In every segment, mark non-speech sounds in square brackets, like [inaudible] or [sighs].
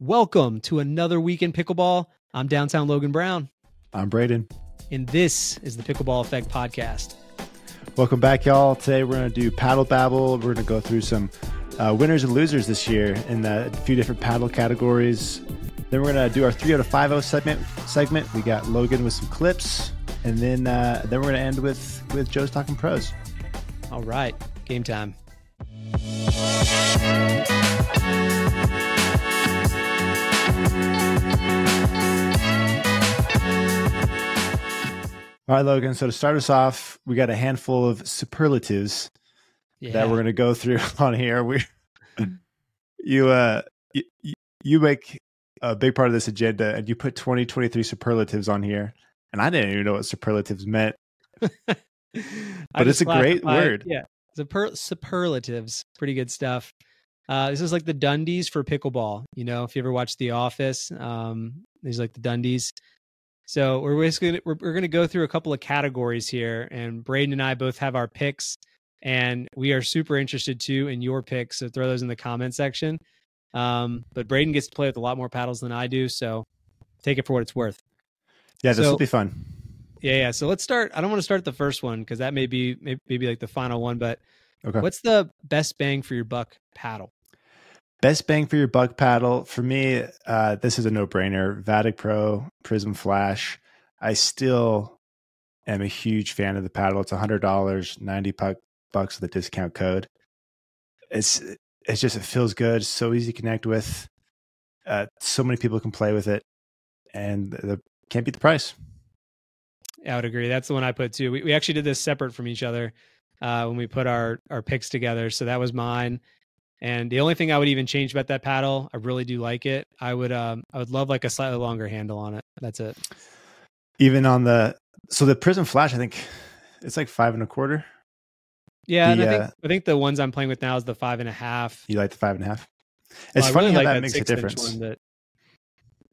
Welcome to another week in pickleball. I'm downtown Logan Brown, I'm Braydon. and this is the Pickleball Effect podcast. Welcome back, y'all. Today we're going to do paddle babble. We're going to go through some uh, winners and losers this year in a few different paddle categories. Then we're going to do our three out of five O segment. Segment. We got Logan with some clips, and then uh, then we're going to end with with Joe's talking pros. All right, game time. All right, Logan. So to start us off, we got a handful of superlatives Yeah. that we're going to go through [laughs] on here. We, you, uh, you, you make a big part of this agenda, and you put 2023 superlatives on here, and I didn't even know what superlatives meant. [laughs] But it's a great word. Yeah, super, superlatives, pretty good stuff. Uh, this is like the Dundies for pickleball. You know, if you ever watched The Office, um, these are like the Dundies. So we're basically we're, we're going to go through a couple of categories here, and Braydon and I both have our picks, and we are super interested too in your picks. So throw those in the comment section. Um, but Braydon gets to play with a lot more paddles than I do, so take it for what it's worth. Yeah, this So- will be fun. Yeah, yeah. So let's start. I don't want to start the first one because that may be maybe, maybe like the final one. But Okay. what's the best bang for your buck paddle? Best bang for your buck paddle for me. Uh, this is a no brainer. Vatic Pro Prism Flash. I still am a huge fan of the paddle. It's hundred dollars, ninety bucks with a discount code. It's it's just it feels good. So easy to connect with. Uh, so many people can play with it, and the can't beat the price. I would agree. That's the one I put too. We we actually did this separate from each other uh, when we put our our picks together. So that was mine. And the only thing I would even change about that paddle, I really do like it. I would um I would love like a slightly longer handle on it. That's it. Even on the so the Prism Flash, I think it's like five and a quarter. Yeah, and I think uh, I think the ones I'm playing with now is the five and a half. You like the five and a half? It's I funny really how like that, makes a difference. that-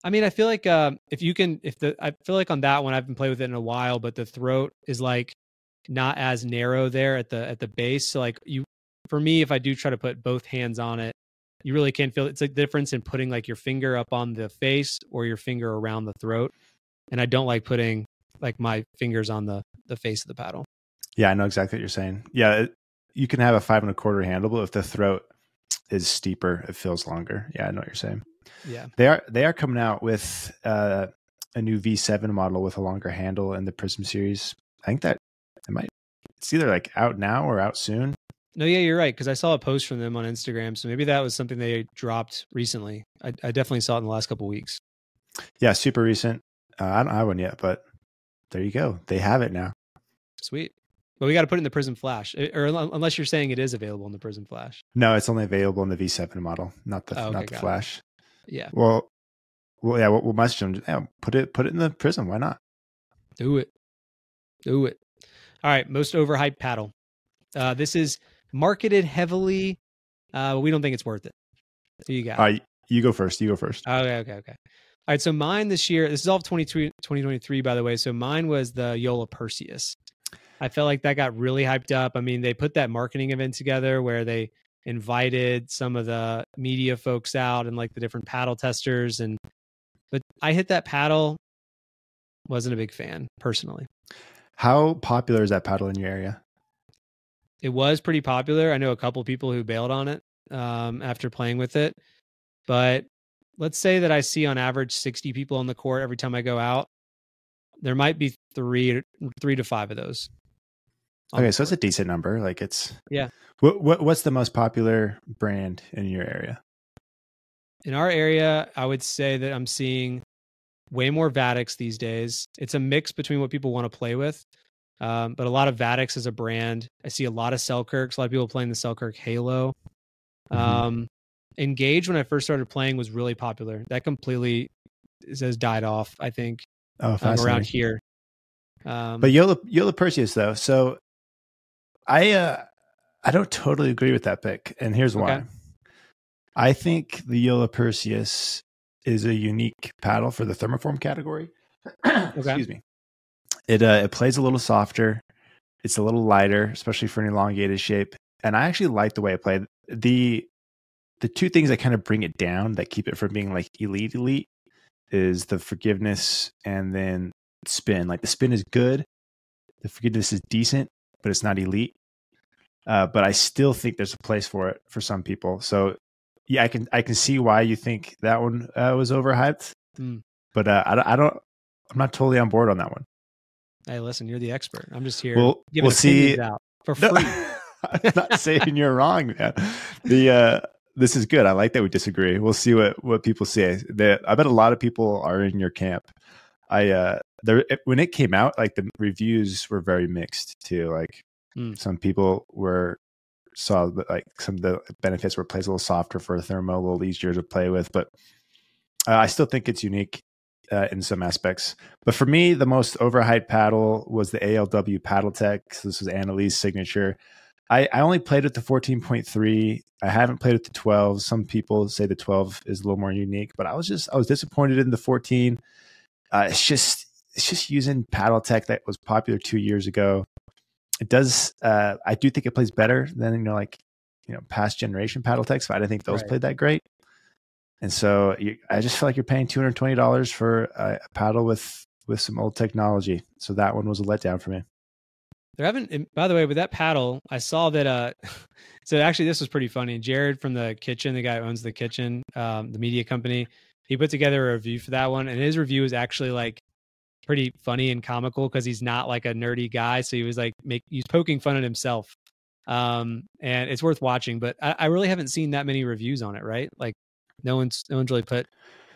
I mean, I feel like um, if you can, if the, I feel like on that one, I've been playing with it in a while, but the throat is like not as narrow there at the at the base. So like you, for me, if I do try to put both hands on it, you really can feel it's a difference in putting like your finger up on the face or your finger around the throat. And I don't like putting like my fingers on the the face of the paddle. Yeah, I know exactly what you're saying. Yeah, it, you can have a five and a quarter handle, but if the throat is steeper, it feels longer. Yeah, I know what you're saying. Yeah, They are they are coming out with uh, a new V7 model with a longer handle in the Prism series. I think that it might it's either like out now or out soon. No, yeah, you're right because I saw a post from them on Instagram, so maybe that was something they dropped recently. I, I definitely saw it in the last couple weeks. Yeah, super recent. Uh, I don't have one yet, but there you go. They have it now. Sweet. But we got to put it in the Prism Flash, Eh, or unless you're saying it is available in the Prism Flash. No, it's only available in the V7 model, not the Oh, okay, not the got it. Flash. Yeah, Well, well, yeah. We'll, we'll message them. Yeah, put it put it in the Prism. Why not? do it, do it. All right, most overhyped paddle. Uh, this is marketed heavily. Uh, we don't think it's worth it. Who you got? Right, you go first. You go first. Okay, okay, okay. All right, so mine this year, this is all of 23 2023, by the way. So mine was the JOOLA Perseus. I felt like that got really hyped up. I mean, they put that marketing event together where they invited some of the media folks out and like the different paddle testers. And, but I hit that paddle, wasn't a big fan personally. How popular is that paddle in your area? It was pretty popular. I know a couple people who bailed on it um, after playing with it, but let's say that I see on average 60 people on the court every time I go out. There might be three, three to five of those. Okay, so it's a decent number. Like it's Yeah. What what what's the most popular brand in your area? in our area. I would say that I'm seeing way more Vatics these days. It's a mix between what people want to play with, um, but a lot of Vatics as a brand. I see a lot of Selkirks. A lot of people playing the Selkirk Halo. Mhm. Um, Engage when I first started playing was really popular. That completely has died off. I think Oh, um, around here. Um, But JOOLA JOOLA Perseus though, so I uh I don't totally agree with that pick, and here's why. Okay. I think the JOOLA Perseus is a unique paddle for the thermoform category. Excuse me. It uh it plays a little softer. It's a little lighter, especially for an elongated shape. And I actually like the way it played. The the two things that kind of bring it down that keep it from being like elite elite is the forgiveness and then spin. Like the spin is good, the forgiveness is decent, but it's not elite. Uh, but I still think there's a place for it for some people. So yeah, I can I can see why you think that one uh, was overhyped. Mm. But uh, I, I don't I'm not totally on board on that one. Hey, listen, you're the expert. I'm just here. We'll giving we'll see. out for free. [laughs] I'm not saying you're wrong, man. The uh, this is good. I like that we disagree. We'll see what what people say. The, I bet a lot of people are in your camp. I uh, there when it came out, like the reviews were very mixed too. Like Mm. some people were saw that like some of the benefits were plays a little softer for a thermo, a little easier to play with, but uh, I still think it's unique uh, in some aspects. But for me, the most overhyped paddle was the ALW Paddletek. So this was Anna Leigh's signature. I, I only played with the 14.3. I haven't played with the 12. Some people say the 12 is a little more unique, but I was just I was disappointed in the 14. Uh, it's just it's just using paddle tech that was popular two years ago. It does. Uh, I do think it plays better than you know like you know past generation paddle techs. But I didn't think those Right. played that great. And so you, I just feel like you're paying two hundred twenty dollars for a, paddle with with some old technology. So that one was a letdown for me. There haven't. By the way, with that paddle, I saw that. Uh, [laughs] so actually, this was pretty funny. Jared from the kitchen, the guy who owns the kitchen, um, the media company, he put together a review for that one, and his review is actually like pretty funny and comical because he's not like a nerdy guy. So he was like, make he's poking fun at himself, um, and it's worth watching. But I, I really haven't seen that many reviews on it. Right? Like, no one's no one's really put.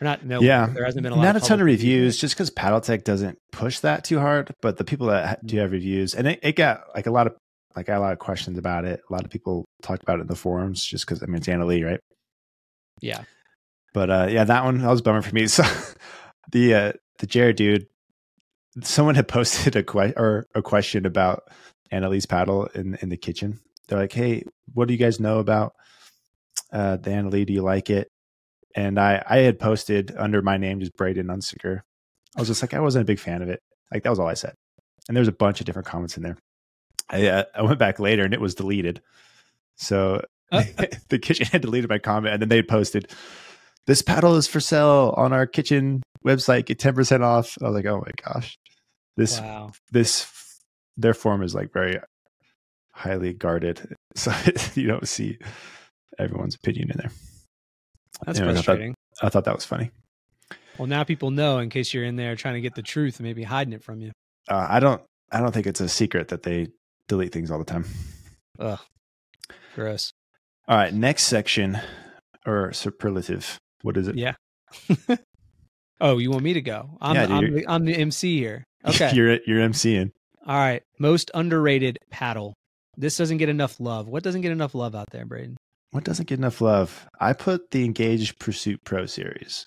Or not no. Yeah. there hasn't been a lot. Not a ton of reviews, just because Paddletek doesn't push that too hard. But the people that do Mm. have reviews, and it, it got like a lot of like I got a lot of questions about it. A lot of people talked about it in the forums, just because I mean it's Anna Leigh, right? Yeah. But uh, yeah, that one that was a bummer for me. [laughs] So the uh, the Jared dude, someone had [laughs] posted a question or a question about Anna Leigh's paddle in in the kitchen. They're like, "Hey, what do you guys know about uh, the Anna Leigh? Do you like it?" And I I had posted under my name just Braydon Unsicker. I was just like, I wasn't a big fan of it. Like that was all I said. And there was a bunch of different comments in there. I uh, I went back later and it was deleted. So Uh, [laughs] the kitchen had deleted my comment and then they posted this paddle is for sale on our kitchen website get 10% off i was like oh my gosh this wow. this their form is like very highly guarded [laughs] so you don't see everyone's opinion in there That's Anyways, I thought- frustrating. i thought that was funny Well, now people know in case you're in there trying to get the truth, maybe hiding it from you. uh, i don't i don't think it's a secret that they delete things all the time Ugh, gross. all right next section or superlative what is it Yeah. [laughs] oh, you want me to go? I'm, Yeah, dude, I'm, the, I'm the MC here. [laughs] Okay. you're you're mc'ing All right. Most underrated paddle. This doesn't get enough love. What doesn't get enough love out there, Braydon? What doesn't get enough love? I put the Engaged Pursuit Pro series.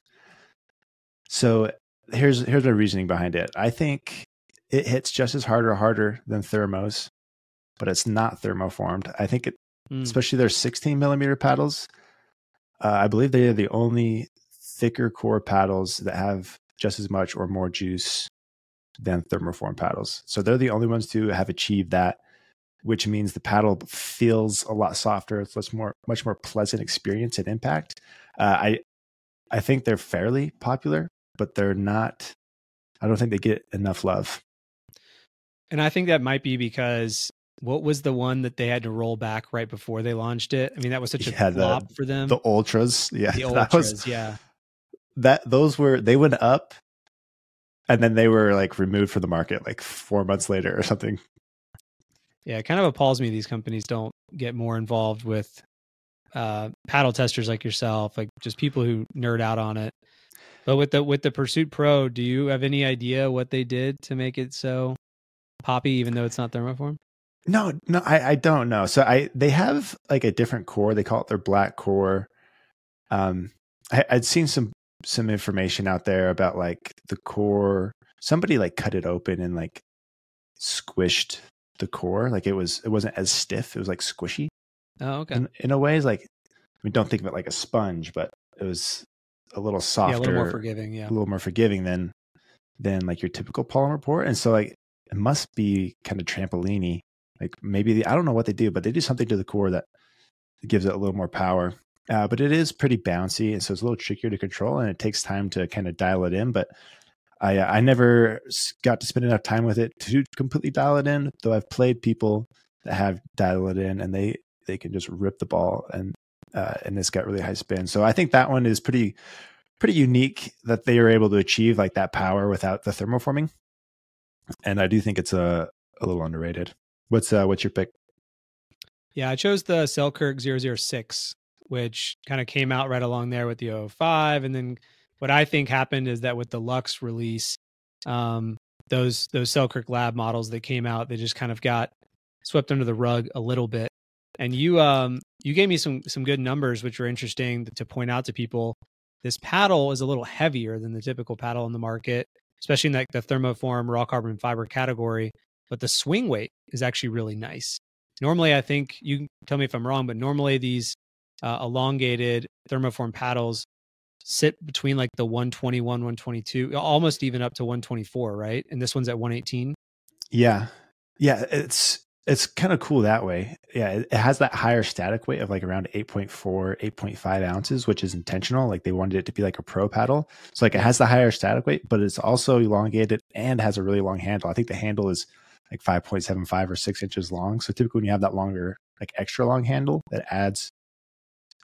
So here's here's my reasoning behind it. I think it hits just as hard or harder than thermos, but it's not thermoformed. I think it, Mm, especially their 16 millimeter paddles. Uh, I believe they are the only thicker core paddles that have just as much or more juice than thermoform paddles. So they're the only ones to have achieved that, which means the paddle feels a lot softer. It's much more much more pleasant experience and impact. Uh, I I think they're fairly popular, but they're not. I don't think they get enough love. And I think that might be because what was the one that they had to roll back right before they launched it? I mean, that was such a Yeah, the- flop for them. The ultras, yeah, the [laughs] that ultras, was yeah. that. Those were they went up, and then they were like removed from the market like four months later or something. Yeah, it kind of appalls me these companies don't get more involved with uh, paddle testers like yourself, like just people who nerd out on it. But with the with the Pursuit Pro, do you have any idea what they did to make it so poppy, even though it's not thermoform? No, no, I, I don't know. So I they have like a different core. They call it their black core. Um, I, I'd seen some some information out there about like the core. Somebody like cut it open and like squished the core. Like it was it wasn't as stiff. It was like squishy Oh, okay. in, in a way. It's like I mean, don't think of it like a sponge, but it was a little softer, yeah, a little more forgiving. Yeah. a little more forgiving than than like your typical polymer port. And so like it must be kind of trampoliny. Like maybe the, I don't know what they do, but they do something to the core that gives it a little more power. uh, but it is pretty bouncy, and so it's a little trickier to control, and it takes time to kind of dial it in. But I I never got to spend enough time with it to completely dial it in. Though I've played people that have dialed it in, and they they can just rip the ball, and uh, and it's got really high spin. So I think that one is pretty pretty unique that they are able to achieve like that power without the thermoforming. And I do think it's a a little underrated. What's uh what's your pick? Yeah, I chose the Selkirk 006, which kind of came out right along there with the 05. And then what I think happened is that with the Lux release, um, those those Selkirk lab models that came out, they just kind of got swept under the rug a little bit. And you um you gave me some some good numbers which were interesting to point out to people. This paddle is a little heavier than the typical paddle in the market, especially in like the thermoform raw carbon fiber category. But the swing weight is actually really nice. Normally, I think you can tell me if I'm wrong, but normally these uh, elongated thermoform paddles sit between like the 121, 122, almost even up to 124, right? And this one's at 118. Yeah. Yeah. It's, it's kind of cool that way. Yeah. It, has that higher static weight of like around 8.4, 8.5 ounces, which is intentional. Like they wanted it to be like a pro paddle. So like it has the higher static weight, but it's also elongated and has a really long handle. I think the handle is like 5.75 or six inches long. So typically when you have that longer, like extra long handle, that adds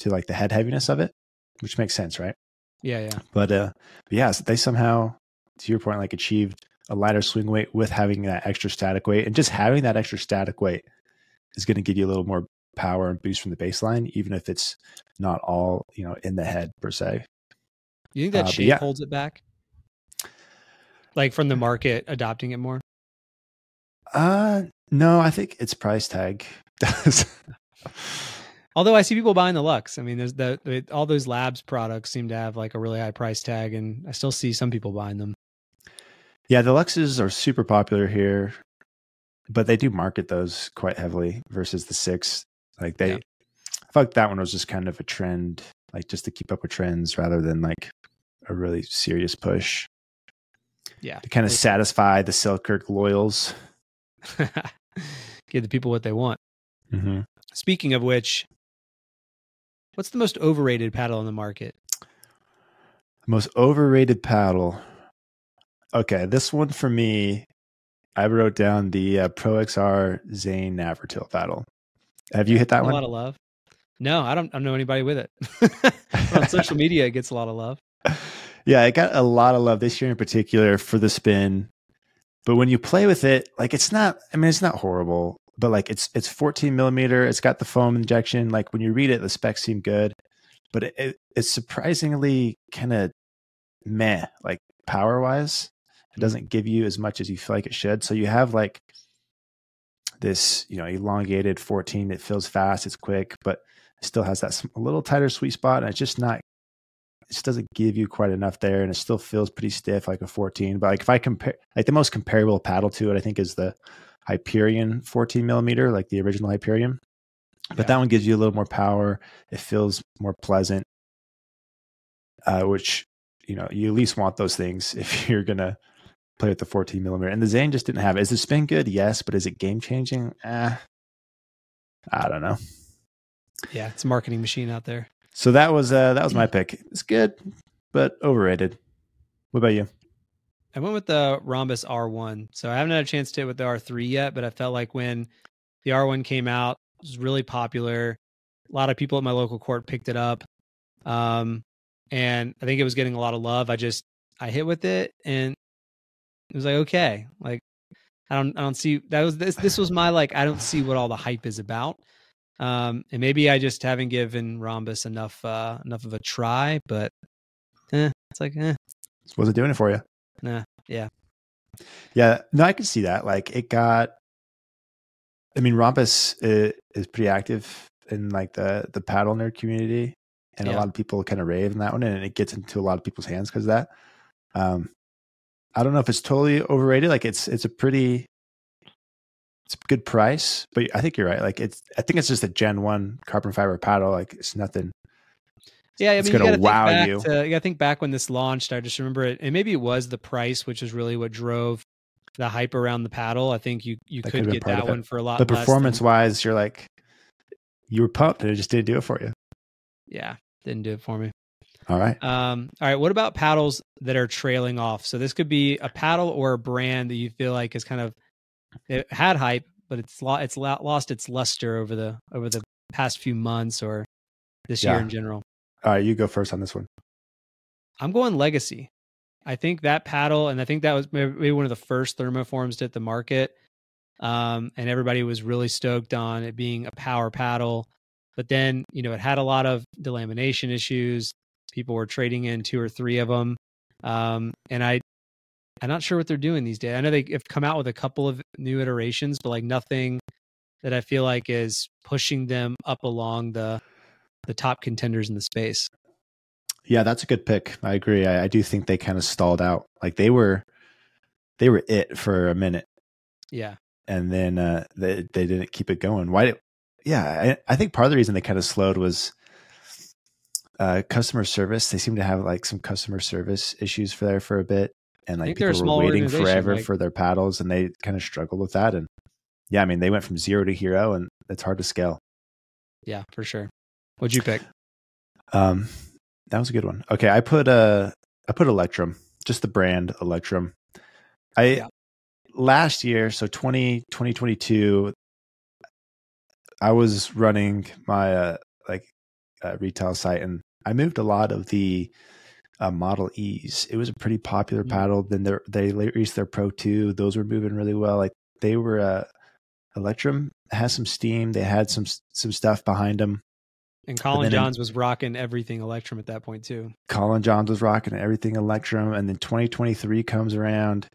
to like the head heaviness of it, which makes sense, right? Yeah, yeah. But uh, but yeah, they somehow, to your point, like achieved a lighter swing weight with having that extra static weight, and just having that extra static weight is going to give you a little more power and boost from the baseline, even if it's not all you know in the head per se. You think that uh, shape yeah. holds it back, like from the market adopting it more? Uh, no, I think it's price tag [laughs] does. Although I see people buying the Lux. I mean, there's the, all those labs products seem to have like a really high price tag, and I still see some people buying them. Yeah, the Luxes are super popular here, but they do market those quite heavily versus the six. Like they, yeah. I felt like that one was just kind of a trend, like just to keep up with trends rather than like a really serious push. Yeah, to kind of satisfy the Selkirk loyals. [laughs] Give the people what they want. Mm-hmm. Speaking of which, What's the most overrated paddle on the market? Most overrated paddle. Okay, this one for me, I wrote down the uh, Pro XR Zane Navratil paddle. Have you hit that a one? A lot of love. No, I don't, I don't know anybody with it. [laughs] on social [laughs] media, it gets a lot of love. Yeah, it got a lot of love this year in particular for the spin. But when you play with it, like it's not, I mean, it's not horrible but like it's it's 14 millimeter. It's got the foam injection. Like when you read it, the specs seem good, but it, it, it's surprisingly kind of meh. Like power wise, it doesn't give you as much as you feel like it should. So you have like this, you know, elongated 14. It feels fast. It's quick, but it still has that a little tighter sweet spot, and it's just not. It just doesn't give you quite enough there, and it still feels pretty stiff, like a 14. But like if I compare, like the most comparable paddle to it, I think is the Hyperion 14 millimeter, like the original Hyperion. But yeah. that one gives you a little more power. It feels more pleasant, uh, which you know you at least want those things [laughs] if you're gonna play with the 14 millimeter. And the Zane just didn't have it. Is the spin good? Yes, but is it game changing? Eh, I don't know. Yeah, it's a marketing machine out there. So that was uh, that was my pick. It's good, but overrated. What about you? I went with the Rhombus R1. So I haven't had a chance to hit with the R3 yet, but I felt like when the R1 came out, it was really popular. A lot of people at my local court picked it up. Um, and I think it was getting a lot of love. I just I hit with it and it was like okay, like I don't I don't see that was this this was my like I don't see what all the hype is about. Um, and maybe I just haven't given Rhombus enough uh enough of a try, but eh, it's like eh. Was it doing it for you? Nah, yeah. Yeah, no, I can see that. Like it got I mean, Rhombus is, is pretty active in like the the paddle nerd community, and yeah. a lot of people kind of rave in that one, and it gets into a lot of people's hands because of that. Um, I don't know if it's totally overrated. Like it's it's a pretty it's a good price, but I think you're right. Like it's I think it's just a Gen One carbon fiber paddle. Like it's nothing yeah, I mean, it's gonna wow you. To, you think back when this launched. I just remember it, and maybe it was the price, which is really what drove the hype around the paddle. I think you you that could get that one for a lot. But performance than... wise, you're like you were pumped, and it just didn't do it for you. yeah, didn't do it for me. All right. Um, all right. What about paddles that are trailing off? So this could be a paddle or a brand that you feel like is kind of it had hype, but it's lo- it's lo- lost its luster over the over the past few months or this Yeah. year in general. All right, you go first on this one. I'm going legacy. I think that paddle, and I think that was maybe one of the first thermoforms to hit the market. Um, and everybody was really stoked on it being a power paddle. But then, you know, it had a lot of delamination issues. People were trading in two or three of them. Um, and I, I'm not sure what they're doing these days. I know they have come out with a couple of new iterations, but like nothing that I feel like is pushing them up along the the top contenders in the space. Yeah, that's a good pick. I agree. I, I do think they kind of stalled out. Like they were, they were it for a minute, Yeah. and then uh, they they didn't keep it going. Why? Did, yeah, I, I think part of the reason they kind of slowed was uh, customer service. They seem to have like some customer service issues for there for a bit, and like think they're a people were waiting forever like- for their paddles, and they kind of struggled with that. And yeah, I mean, they went from zero to hero, and it's hard to scale. Yeah, for sure. What'd you pick? Um, that was a good one. Okay, I put uh I put Electrum, just the brand Electrum. I Yeah. last year, so 20, 2022, I was running my uh, like uh, retail site, and I moved a lot of the uh, Model E's. It was a pretty popular Mhm. paddle. Then they they released their Pro Two; those were moving really well. Like they were. Uh, Electrum has some steam. They had some some stuff behind them. And Collin in- Johns was rocking everything Electrum at that point too. Collin Johns was rocking everything Electrum, and then 2023 comes around,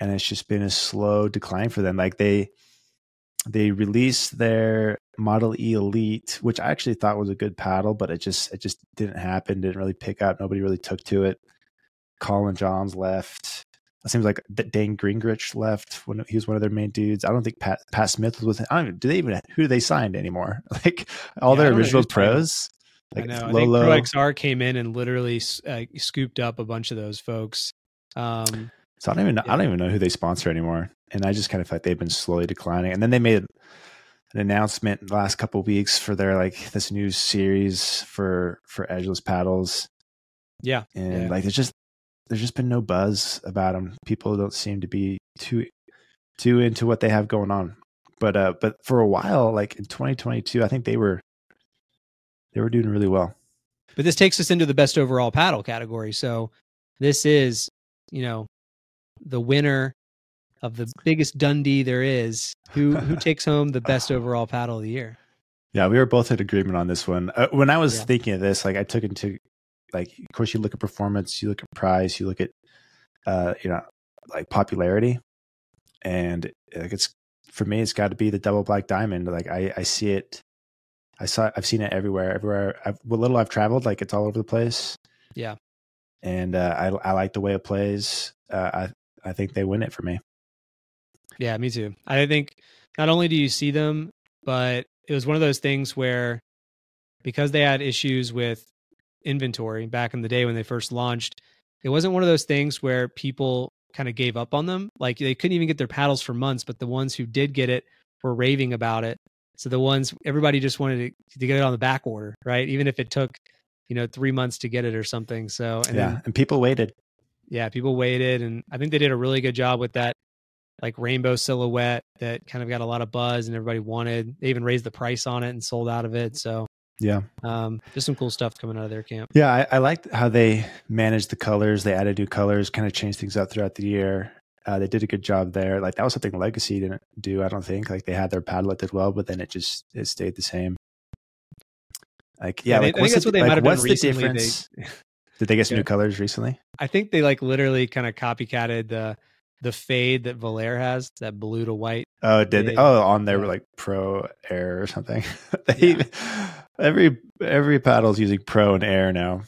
and it's just been a slow decline for them. Like they they released their Model E Elite, which I actually thought was a good paddle, but it just it just didn't happen. Didn't really pick up. Nobody really took to it. Collin Johns left. It seems like D- Dayne Gingrich left when he was one of their main dudes. I don't think Pat Pat Smith was with. I don't even. Do they even who do they signed anymore? [laughs] Like all Yeah, their original pros. I Like know. I think Pro XR came in and literally uh, scooped up a bunch of those folks. Um, So I don't even know, I don't even know who they sponsor anymore, and I just kind of feel like they've been slowly declining. And then they made an announcement last couple of weeks for their like this new series for for edgeless paddles, yeah, and Yeah. like there's just there's just been no buzz about them. People don't seem to be too too into what they have going on. But uh, but for a while, like in 2022, I think they were they were doing really well. but this takes us into the best overall paddle category. So this is, you know, the winner of the biggest Dundee there is. Who who [laughs] takes home the best [laughs] overall paddle of the year? Yeah, we were both in agreement on this one. Uh, when I was Yeah. thinking of this, like I took into like, of course, you look at performance, you look at price, you look at, uh, you know, like popularity, and like it's for me, it's got to be the double black diamond. Like I, I see it, I saw, I've seen it everywhere. Everywhere, I've, what little I've traveled, like it's all over the place. Yeah. and uh, I, I like the way it plays. Uh, I, I think they win it for me. Yeah, me too. I think not only do you see them, but it was one of those things where because they had issues with inventory back in the day when they first launched, it wasn't one of those things where people kind of gave up on them. Like they couldn't even get their paddles for months, but the ones who did get it were raving about it. So the ones everybody just wanted to, to get it on the back order, right? Even if it took, you know, three months to get it or something. So and yeah, then and people waited. yeah, people waited, and I think they did a really good job with that, like rainbow silhouette that kind of got a lot of buzz and everybody wanted. They even raised the price on it and sold out of it. So, Yeah. um, just some cool stuff coming out of their camp. Yeah, I, I liked how they managed the colors. They added new colors, kind of changed things up throughout the year. Uh, they did a good job there. Like that was something Legacy didn't do. I don't think. Like they had their paddle that did well, but then it just it stayed the same. Like yeah, Yeah, like I think that's the, what they like, might have done what's the recently. They- difference? Did they get some Yeah. new colors recently? I think they like literally kind of copycatted the the fade that Volair has, that blue to white. Oh, did they? Oh, on their yeah. like Pro Air or something. [laughs] they, [laughs] Every every paddle's using Pro and Air now.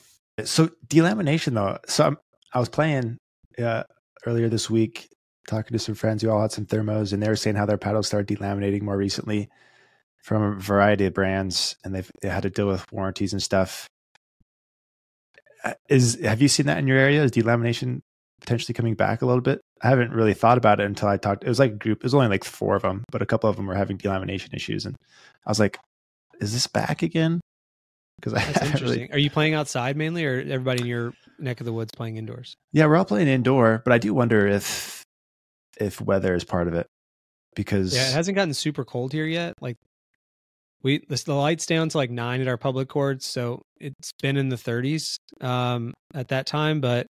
So delamination though. So I'm, I was playing uh, earlier this week, talking to some friends who all had some thermos, and they were saying how their paddles started delaminating more recently from a variety of brands, and they've they had to deal with warranties and stuff. Uh, Is have you seen that in your area? Is delamination potentially coming back a little bit? I haven't really thought about it until I talked. It was like a group. It was only like four of them, but a couple of them were having delamination issues, and I was like, "Is this back again?" because That's [laughs] interesting. Really... Are you playing outside mainly, or everybody in your neck of the woods playing indoors? Yeah, we're all playing indoor, but I do wonder if if weather is part of it because yeah, it hasn't gotten super cold here yet. Like we the, the lights down to like nine at our public courts, so it's been in the 30s um, at that time. But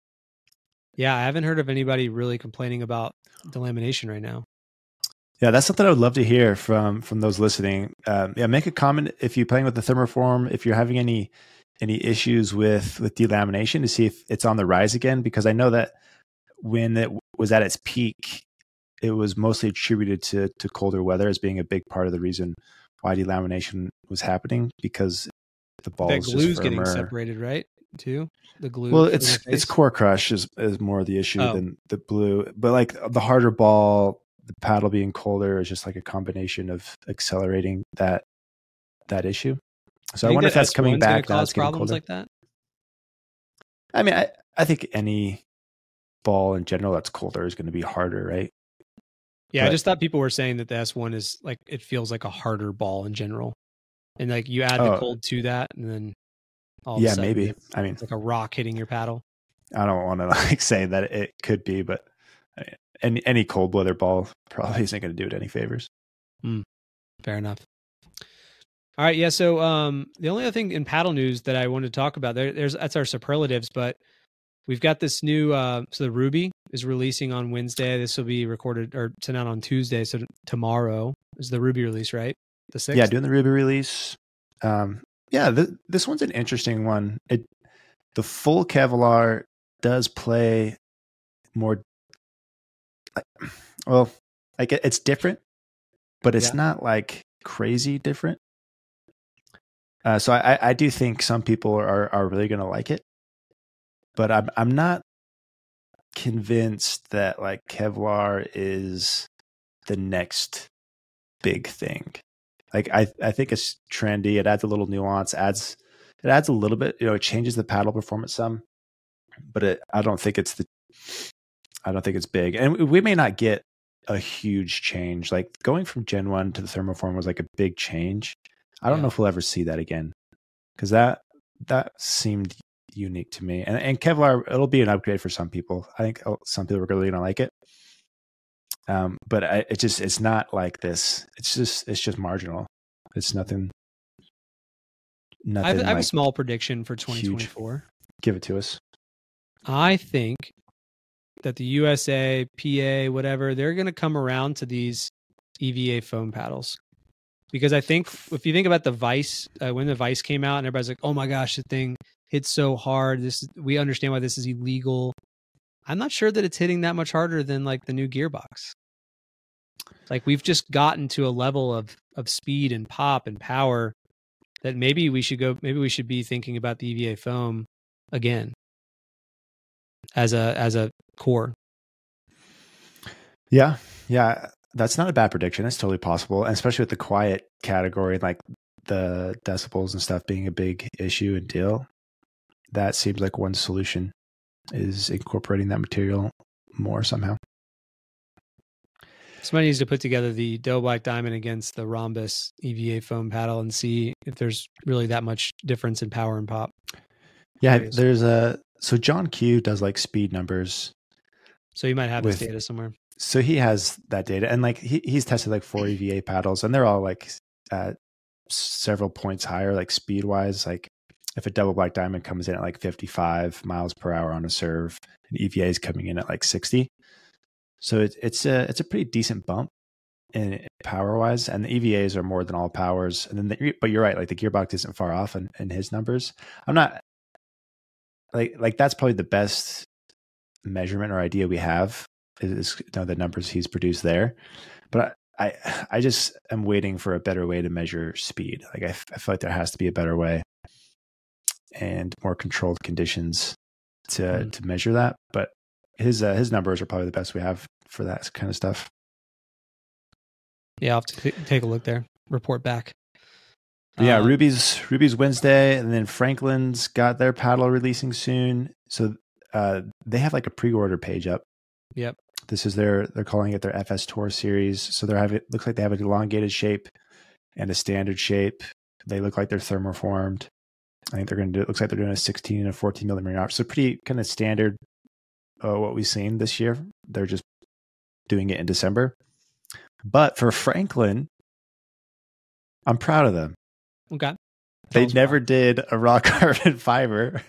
yeah, I haven't heard of anybody really complaining about delamination right now. Yeah, that's something I would love to hear from from those listening. Um, yeah, make a comment if you're playing with the thermoform. If you're having any any issues with with delamination, to see if it's on the rise again. Because I know that when it was at its peak, it was mostly attributed to to colder weather as being a big part of the reason why delamination was happening. Because the ball that glue's getting separated, right? Too the glue. Well, it's it's core crush is is more the issue oh. than the blue. But like the harder ball the paddle being colder is just like a combination of accelerating that that issue. So I, wonder if that's coming back. Cause problems like that. I mean, I I think any ball in general that's colder is going to be harder, right? Yeah, but, I just thought people were saying that the S one is like it feels like a harder ball in general, and like you add the oh, cold to that, and then yeah, maybe. I mean, like a rock hitting your paddle. I don't want to [laughs] like say that it could be, but any any cold weather ball [laughs] probably isn't going to do it any favors. Mm, fair enough. All right, yeah. So um, the only other thing in paddle news that I wanted to talk about there, there's that's our superlatives, but we've got this new. Uh, so the Ruby is releasing on Wednesday. This will be recorded or sent out on Tuesday. So tomorrow is the Ruby release, right? The sixth. Yeah, doing the Ruby release. Um, yeah, th- this one's an interesting one. It the full Kevlar does play more [sighs] well, like it's different, but it's yeah. not like crazy different. Uh, so I, I do think some people are are really going to like it, but I'm I'm not convinced that like Kevlar is the next big thing. Like I I think it's trendy. It adds a little nuance. adds It adds a little bit. You know, it changes the paddle performance some, but it, I don't think it's the I don't think it's big, and we may not get a huge change. Like going from Gen One to the thermoform was like a big change. I don't yeah. know if we'll ever see that again because that that seemed unique to me. And and Kevlar, it'll be an upgrade for some people. I think oh, some people are really gonna like it. Um, but I, it just it's not like this. It's just it's just marginal. It's nothing. Nothing. I have, like I have a small prediction for 2024. Huge. Give it to us. I think that the USA, PA, whatever, they're going to come around to these EVA foam paddles. Because I think if you think about the Vice, uh, when the Vice came out and everybody's like, oh my gosh, the thing hits so hard. This We understand why this is illegal. I'm not sure that it's hitting that much harder than like the new gearbox. Like we've just gotten to a level of of speed and pop and power that maybe we should go maybe we should be thinking about the EVA foam again as a as a core. Yeah, yeah, that's not a bad prediction. It's totally possible, and especially with the quiet category, like the decibels and stuff being a big issue and deal. That seems like one solution is incorporating that material more somehow. Somebody needs to put together the Doe Black Diamond against the Rhombus EVA foam paddle and see if there's really that much difference in power and pop. Yeah, there's a so John Q does like speed numbers. So you might have with, this data somewhere. So he has that data, and like he, he's tested like four EVA paddles, and they're all like at several points higher, like speed wise. Like if a double black diamond comes in at like 55 miles per hour on a serve, and EVA is coming in at like 60. So it's it's a it's a pretty decent bump in power wise, and the EVAs are more than all powers. And then, the, but you're right, like the gearbox isn't far off in, in his numbers. I'm not like like that's probably the best measurement or idea we have is you know, the numbers he's produced there. But I I just am waiting for a better way to measure speed. Like I, I feel like there has to be a better way and more controlled conditions to mm. to measure that. But his uh, his numbers are probably the best we have for that kind of stuff. Yeah, I'll have to t- take a look there. Report back yeah, um, Ruby's Ruby's Wednesday, and then Franklin's got their paddle releasing soon. So uh, they have like a pre-order page up. Yep. This is their they're calling it their FS Tour series. So they're having it looks like they have an elongated shape and a standard shape. They look like they're thermoformed. I think they're going to do. It looks like they're doing a 16 and a 14 millimeter option. So pretty kind of standard. Uh, what we've seen this year. They're just doing it in December. But for Franklin, I'm proud of them. Okay. They never did a raw [laughs] carbon fiber.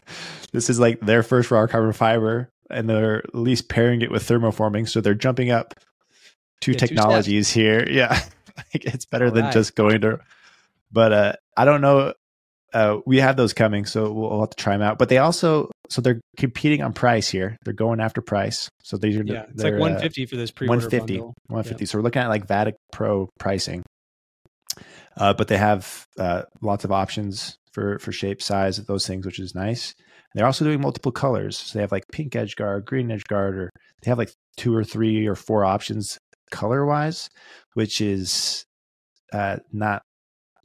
This is like their first raw carbon fiber, and they're at least pairing it with thermoforming. So they're jumping up two Yeah, two technologies here. [laughs] Yeah. [laughs] it's better than Alright. just going to but uh I don't know uh we have those coming, so we'll, we'll have to try them out. But they also so they're competing on price here. They're going after price. So these are Yeah, it's like uh, 150 for this pre-order 150 bundle. 150 so we're looking at like vatic pro pricing uh, but they have uh, lots of options for for shape size of those things which is nice they're also doing multiple colors so they have like pink edge guard green edge guard or they have like two or three or four options color wise which is uh, not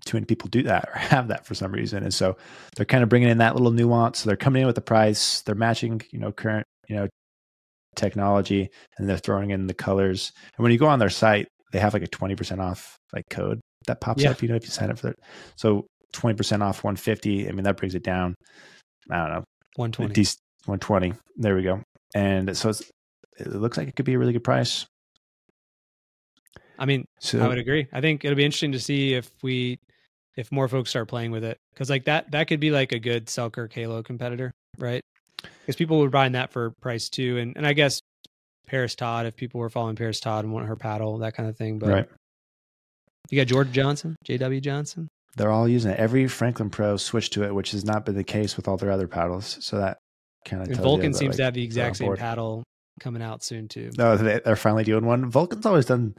too many people do that or [laughs] have that for some reason and so they're kind of bringing in that little nuance so they're coming in with the price they're matching you know current you know technology and they're throwing in the colors. And when you go on their site, they have like a 20% off like code that pops Yeah. up, you know, if you sign up for it. So 20% off 150. I mean, that brings it down. I don't know, 120. dec- 120. There we go. And so it's, it looks like it could be a really good price. I mean, So I would agree. I think it'll be interesting to see if we if more folks start playing with it because like that that could be like a good Selkirk Halo competitor, right? Because people would buy that for price too, and and I guess Parris Todd if people were following Parris Todd and want her paddle that kind of thing. But right. you got George Johnson, J.W. Johnson. They're all using it. Every Franklin Pro switched to it, which has not been the case with all their other paddles. So that kind of And tells you Vulcan seems like, to have the exact same paddle coming out soon too. No, they, they're finally doing one. Vulcan's always done.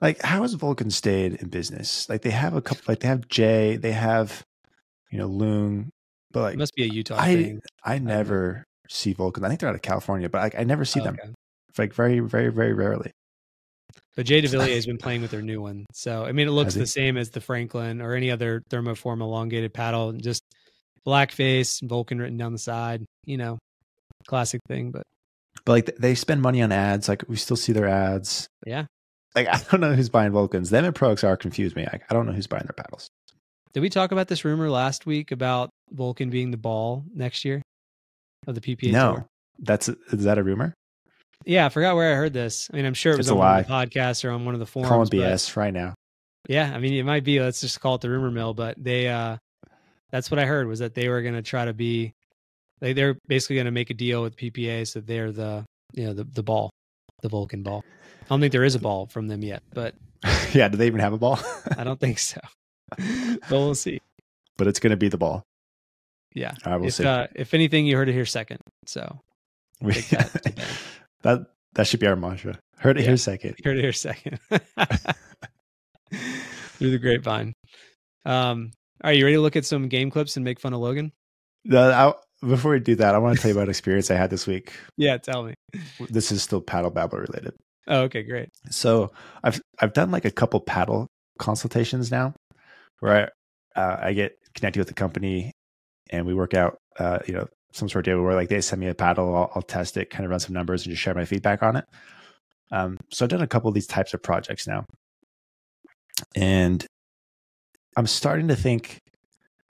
Like, how has Vulcan stayed in business? Like, they have a couple. Like, they have Jay. They have, you know, Loon. But it like, must be a Utah I thing. I never see Vulcan. I think they're out of California, but like, I never see Oh, them. okay. Like, very, very, very rarely. But Jay DeVilliers [laughs] has been playing with their new one. So, I mean, it looks the same as the Franklin or any other thermoform elongated paddle, and just black face, Vulcan written down the side, you know, classic thing. But But like, they spend money on ads. Like, we still see their ads. yeah. Like, I don't know who's buying Vulcans. Them and Pro XR confuse me. Like, I don't know who's buying their paddles. Did we talk about this rumor last week about Vulcan being the ball next year of the PPA no, tour? that's is that a rumor? Yeah, I forgot where I heard this. I mean, I'm sure it was It's on one of the podcasts or on one of the forums. Calling BS right now. Yeah, I mean, it might be. Let's just call it the rumor mill. But they, uh that's what I heard was that they were going to try to be, they they're basically going to make a deal with PPA so they're the you know the the ball, the Vulcan ball. I don't think there is a ball from them yet, but [laughs] yeah, do they even have a ball? [laughs] I don't think so. [laughs] but we'll see. but it's going to be the ball. Yeah. I will if see. uh, if anything, you heard it here second. So We- that that that should be our mantra. Heard it Yeah. here second. Heard it here second. Through the grapevine. Um, are you ready to look at some game clips and make fun of Logan? The- I- before we do that, I want to tell you about an experience I had this week. [laughs] Yeah, tell me. This is still paddle babble related. Oh, okay, great. So I've I've done like a couple paddle consultations now, where I, uh, I get connected with the company, and we work out uh, you know some sort of deal where like they send me a paddle, I'll, I'll test it, kind of run some numbers, and just share my feedback on it. Um, so I've done a couple of these types of projects now, and I'm starting to think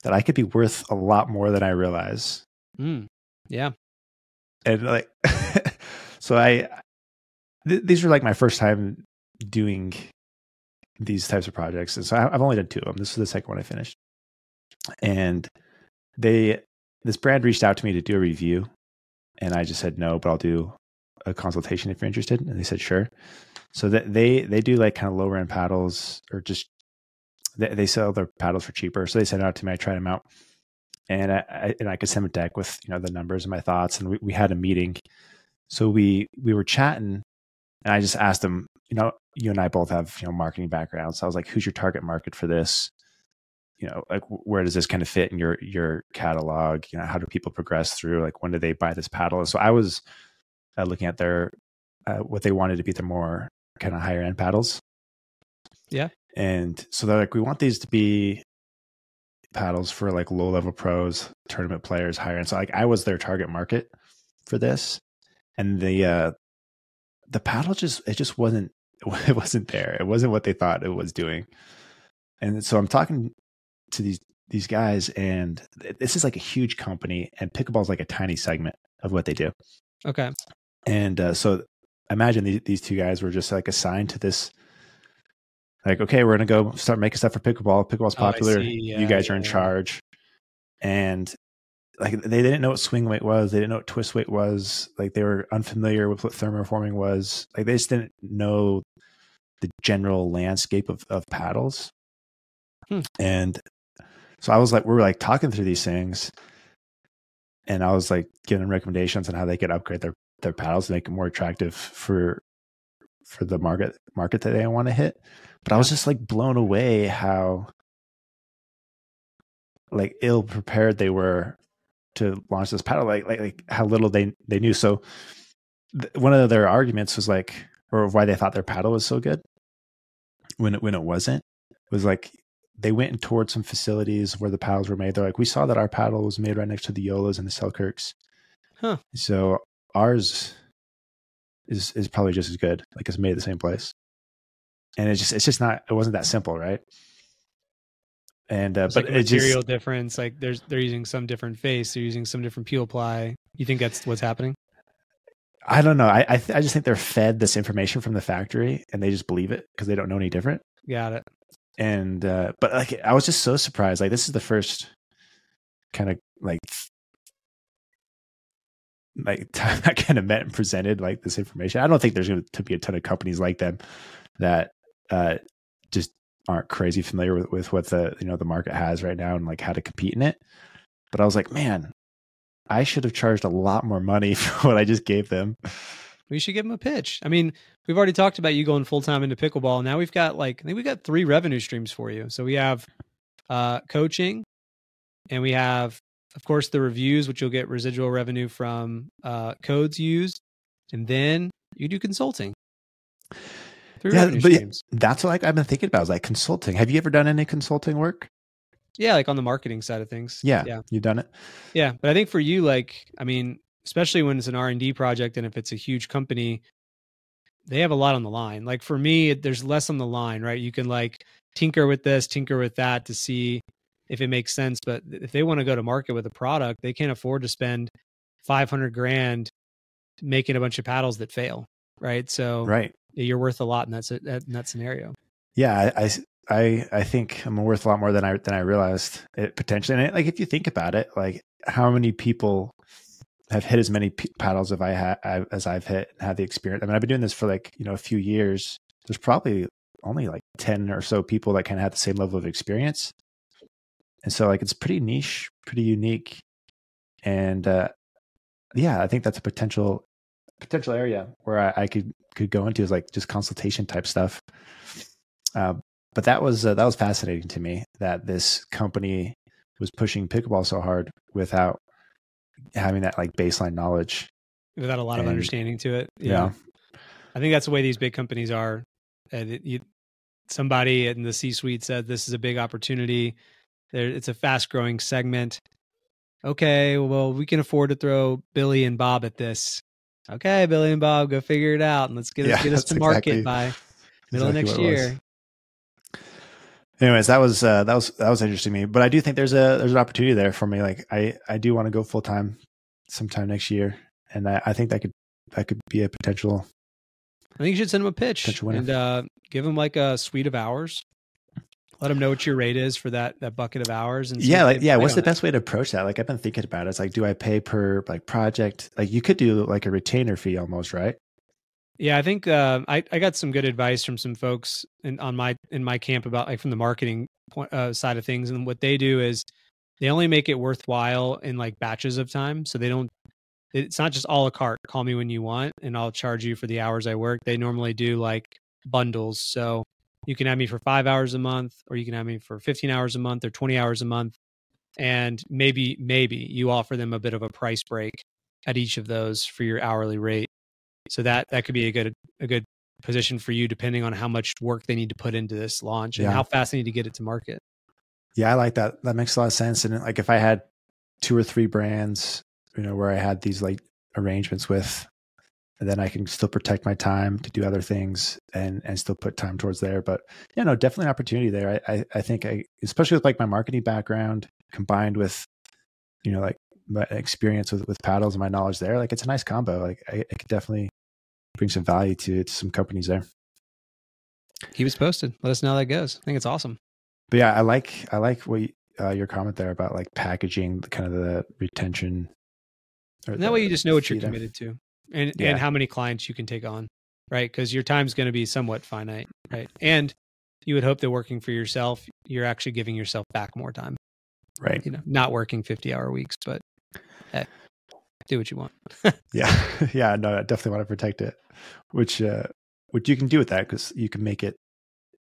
that I could be worth a lot more than I realize. Mm, yeah. and like [laughs] so i th- these are like my first time doing these types of projects and so I- i've only done two of them this is the second one i finished. And they this brand reached out to me to do a review and i just said no but i'll do a consultation if you're interested. And they said sure. So that they they do like kind of lower end paddles or just they, they sell their paddles for cheaper. So they sent it out to me. I tried them out and I, I and I could send a deck with you know the numbers and my thoughts, and we, we had a meeting. So we we were chatting, and I just asked him, you know, you and I both have you know marketing backgrounds. So I was like, who's your target market for this? You know, like where does this kind of fit in your your catalog? You know, how do people progress through? Like when do they buy this paddle? So I was uh, looking at their uh, what they wanted to be the more kind of higher end paddles. Yeah. And so they're like, we want these to be paddles for like low level pros, tournament players, higher end. So like I was their target market for this, and the uh the paddle just it just wasn't [laughs] it wasn't there. It wasn't what they thought it was doing. And so I'm talking to these these guys, and this is like a huge company, and pickleball is like a tiny segment of what they do. Okay. And uh, so, imagine these, these two guys were just like assigned to this. Like, okay, we're gonna go start making stuff for pickleball. Pickleball's Oh, popular. see. Yeah, you guys are in yeah, yeah. charge. And like they didn't know what swing weight was. They didn't know what twist weight was. Like they were unfamiliar with what thermoforming was. Like they just didn't know the general landscape of, of paddles. Hmm. And so I was like, we were like talking through these things. And I was like giving them recommendations on how they could upgrade their, their paddles to make it more attractive for for the market market that they want to hit. But I was just like blown away how like ill prepared they were to launch this paddle like like, like how little they they knew so th- one of their arguments was like or why they thought their paddle was so good when it when it wasn't was like they went and toured some facilities where the paddles were made they're like we saw that our paddle was made right next to the JOOLAs and the selkirks Huh. so ours is is probably just as good like it's made at the same place and it's just it's just not it wasn't that simple right and uh, It's but like a it just material difference. Like there's they're using some different face. They're using some different peel ply. You think that's what's happening? I don't know. I I, th- I just think they're fed this information from the factory and they just believe it because they don't know any different. Got it. And uh, but like I was just so surprised. Like this is the first kind of like like [laughs] I kind of met and presented like this information. I don't think there's going to be a ton of companies like them that uh, just aren't crazy familiar with, with what the you know the market has right now and like how to compete in it. But I was like, man, I should have charged a lot more money [laughs] for what I just gave them. We should give them a pitch. I mean, we've already talked about you going full time into pickleball. Now we've got like I think we got three revenue streams for you. So we have uh, coaching, and we have, of course, the reviews, which you'll get residual revenue from uh, codes used, and then you do consulting. Yeah, but streams. That's what like, I've been thinking about. Is like consulting. Have you ever done any consulting work? Yeah, like on the marketing side of things. Yeah, yeah, you've done it. yeah. But I think for you, like, I mean, especially when it's an R and D project, and if it's a huge company, they have a lot on the line. Like for me, there's less on the line, right? You can like tinker with this, tinker with that to see if it makes sense. But if they want to go to market with a product, they can't afford to spend 500 grand making a bunch of paddles that fail, right? So Right. you're worth a lot in that in that scenario. Yeah, I, I, I, think I'm worth a lot more than I than I realized it potentially. And like if you think about it, like how many people have hit as many p- paddles as I ha- as I've hit and had the experience. I mean, I've been doing this for like you know a few years. There's probably only like ten or so people that kind of have the same level of experience, and so like it's pretty niche, pretty unique, and uh, yeah, I think that's a potential potential area where I, I could could go into is like just consultation type stuff. Uh, but that was uh, that was fascinating to me that this company was pushing pickleball so hard without having that like baseline knowledge. Without a lot of understanding to it. Yeah. I think that's the way these big companies are. And it, you, somebody in the C-suite said this is a big opportunity. There, it's a fast-growing segment. Okay, well, we can afford to throw Billy and Bob at this. Okay, Billy and Bob, go figure it out, and let's get us get us to market exactly- by [laughs] middle exactly of next what it was. year. Anyways, that was uh, that was that was interesting to me. But I do think there's a there's an opportunity there for me. Like I I do want to go full time sometime next year, and I, I think that could that could be a potential. I think you should send him a pitch and uh, give him like a suite of hours. Let them know what your rate is for that that bucket of hours. And Yeah, like yeah. What's the it. best way to approach that? Like I've been thinking about it. It's like, do I pay per like project? Like you could do like a retainer fee almost, right? Yeah, I think uh, I I got some good advice from some folks in on my in my camp about like from the marketing point, uh, side of things, and what they do is they only make it worthwhile in like batches of time, so they don't. It's not just a la carte. Call me when you want, and I'll charge you for the hours I work. They normally do like bundles, so you can have me for five hours a month, or you can have me for fifteen hours a month, or twenty hours a month, and maybe maybe you offer them a bit of a price break at each of those for your hourly rate so that that could be a good a good position for you depending on how much work they need to put into this launch and Yeah. how fast they need to get it to market Yeah, I like that. That makes a lot of sense. And like if I had two or three brands, you know, where I had these like arrangements with, and then I can still protect my time to do other things and and still put time towards there. But yeah, no, definitely an opportunity there. I I, I think I especially with like my marketing background combined with you know like my experience with with paddles and my knowledge there, like it's a nice combo. Like I, I could definitely bring some value to to some companies there. Keep us posted. Let us know how that goes. I think it's awesome. But yeah, I like I like what you, uh, your comment there about like packaging the kind of the retention. And that way, you just know what you're committed to, and yeah. and how many clients you can take on, right? Because your time's going to be somewhat finite, right? And you would hope that working for yourself, you're actually giving yourself back more time, right? You know, not working 50 hour weeks, but hey, do what you want. [laughs] yeah, [laughs] yeah, no, I definitely want to protect it, which uh, which you can do with that because you can make it,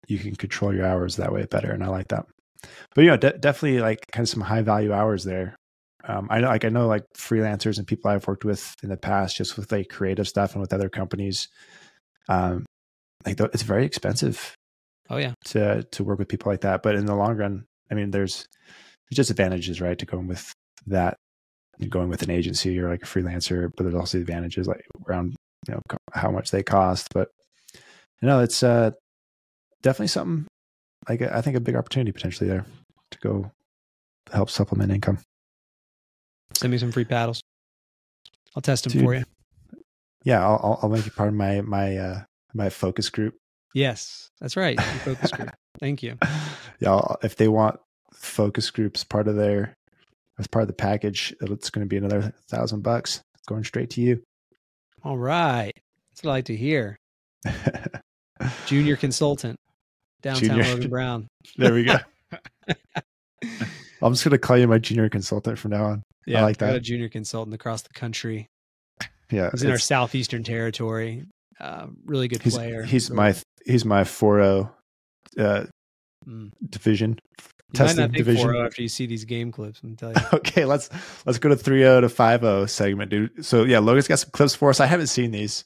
you can control your hours that way better, and I like that. But you know, de- definitely like kind of some high value hours there. Um, I know, like I know, like freelancers and people I've worked with in the past, just with like creative stuff and with other companies. Um, like it's very expensive. Oh yeah, to to work with people like that. But in the long run, I mean, there's there's just advantages, right, to going with that going with an agency or like a freelancer, but there's also advantages like around you know how much they cost. But you know, it's uh, definitely something like I think a big opportunity potentially there to go help supplement income. Send me some free paddles. I'll test them Dude, for you. Yeah, I'll I'll make you part of my my uh my focus group. Yes, that's right. focus group. [laughs] Thank you. Yeah, if they want focus groups part of their as part of the package, it's going to be another thousand bucks going straight to you. All right. That's what I like to hear. [laughs] Junior consultant, downtown junior. Logan Brown. [laughs] There we go. I'm just going to call you my junior consultant from now on. Yeah, I like that. Got a junior consultant across the country. Yeah, he's in our southeastern territory. Uh, really good he's, player. He's my he's my 4 uh, mm. division you testing might not division. after you see these game clips. I'm telling [laughs] you. okay, let's let's go to 3-0 to 5-0 segment, dude. So yeah, Logan's got some clips for us. I haven't seen these.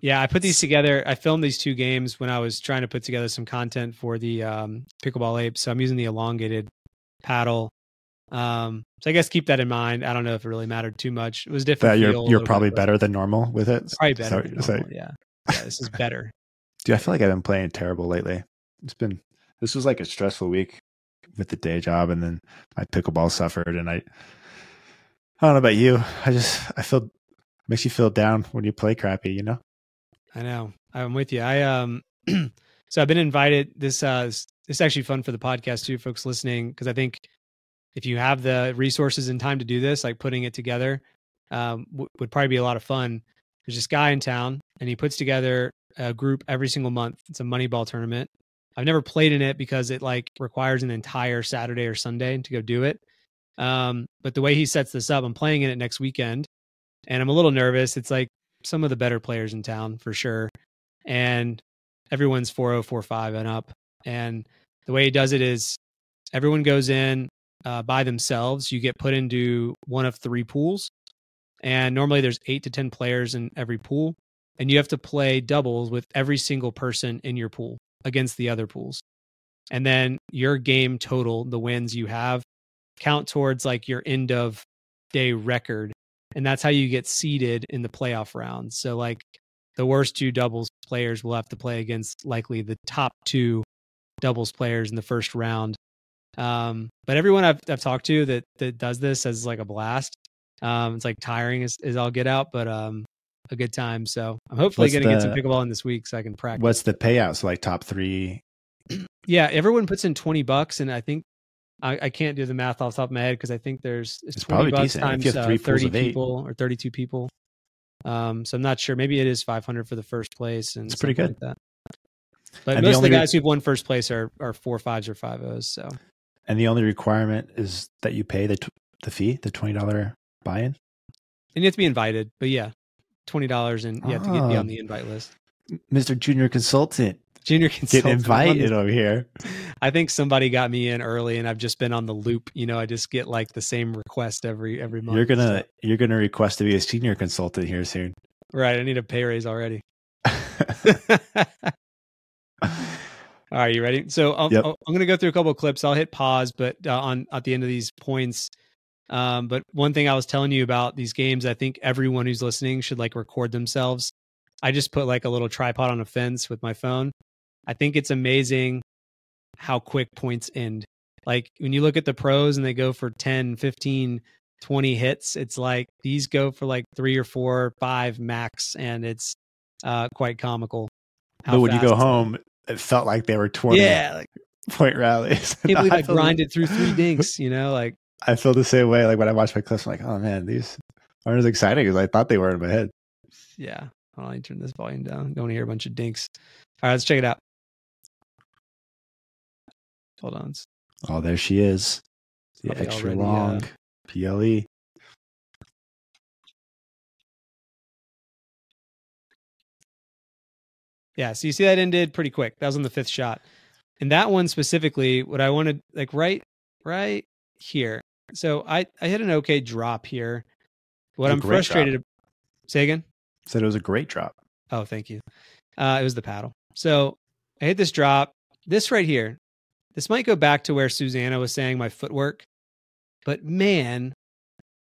Yeah, I put these together. I filmed these two games when I was trying to put together some content for the um, pickleball apes. So I'm using the elongated paddle. Um, so I guess keep that in mind. I don't know if it really mattered too much. It was different. That you're you're probably bit, better than normal with it. Probably better. So, normal, yeah. yeah, this is better. [laughs] Dude, I feel like I've been playing terrible lately. It's been this was like a stressful week with the day job, and then my pickleball suffered, and I I don't know about you. I just I feel makes you feel down when you play crappy, you know. I know. I'm with you. I um [clears throat] so I've been invited this uh this is actually fun for the podcast too, folks listening, because I think if you have the resources and time to do this, like putting it together, um, w- would probably be a lot of fun. There's this guy in town, and he puts together a group every single month. It's a money ball tournament. I've never played in it because it like requires an entire Saturday or Sunday to go do it. Um, but the way he sets this up, I'm playing in it next weekend, and I'm a little nervous. It's like some of the better players in town for sure. And everyone's 4045 and up. And the way he does it is everyone goes in uh, by themselves. You get put into one of three pools. And normally there's eight to 10 players in every pool. And you have to play doubles with every single person in your pool against the other pools. And then your game total, the wins you have, count towards like your end of day record and that's how you get seeded in the playoff rounds. So like the worst two doubles players will have to play against likely the top two doubles players in the first round. Um, but everyone I've, I've talked to that that does this as like a blast. Um, it's like tiring as, as I'll get out, but um, a good time. So I'm hopefully going to get some pickleball in this week so I can practice. What's the payout? So like top three. [clears throat] yeah, everyone puts in twenty bucks, and I think I, I, can't do the math off the top of my head because I think there's it's, it's 20 bucks decent. times uh, 30 people or 32 people. Um, so I'm not sure. Maybe it is 500 for the first place, and it's pretty good. Like that. But and most the of the guys re- who've won first place are are four fives or five O's. So, and the only requirement is that you pay the t- the fee, the twenty dollar buy-in, and you have to be invited. But yeah, twenty dollars, and you have to get be on ah. the invite list. Mr. Junior Consultant, Junior [laughs] consultant. Get invited over here. [laughs] I think somebody got me in early, and I've just been on the loop. You know, I just get like the same request every every month. You're gonna so. you're gonna request to be a senior consultant here soon. Right. I need a pay raise already. [laughs] All right, you ready? So um, yep. I'm going to go through a couple of clips. I'll hit pause, but uh, on at the end of these points, Um, but one thing I was telling you about these games, I think everyone who's listening should like record themselves. I just put like a little tripod on a fence with my phone. I think it's amazing how quick points end. Like when you look at the pros and they go for 10, 15, 20 hits, it's like these go for like three or four, five max, and it's uh, quite comical. But when you go home, it felt like they were 20 yeah, [laughs] like, point rallies. I [laughs] can't believe I, feel- grinded through three dinks, you know, like [laughs] I feel the same way. Like when I watch my clips, I'm like, oh man, these aren't as exciting as I thought they were in my head. yeah. Hold on, let turn this volume down. Don't want to hear a bunch of dinks. All right, let's check it out. Hold on. Oh, there she is. The Probably extra already, uh, long PLE. Yeah, so you see that ended pretty quick. That was on the fifth shot. And that one specifically, what I wanted, like right, right here. So I, I hit an okay drop here. What I'm frustrated. Say again. Said it was a great drop. Oh, thank you. Uh, it was the paddle. So I hit this drop. This right here. This might go back to where Susanna was saying my footwork, but man,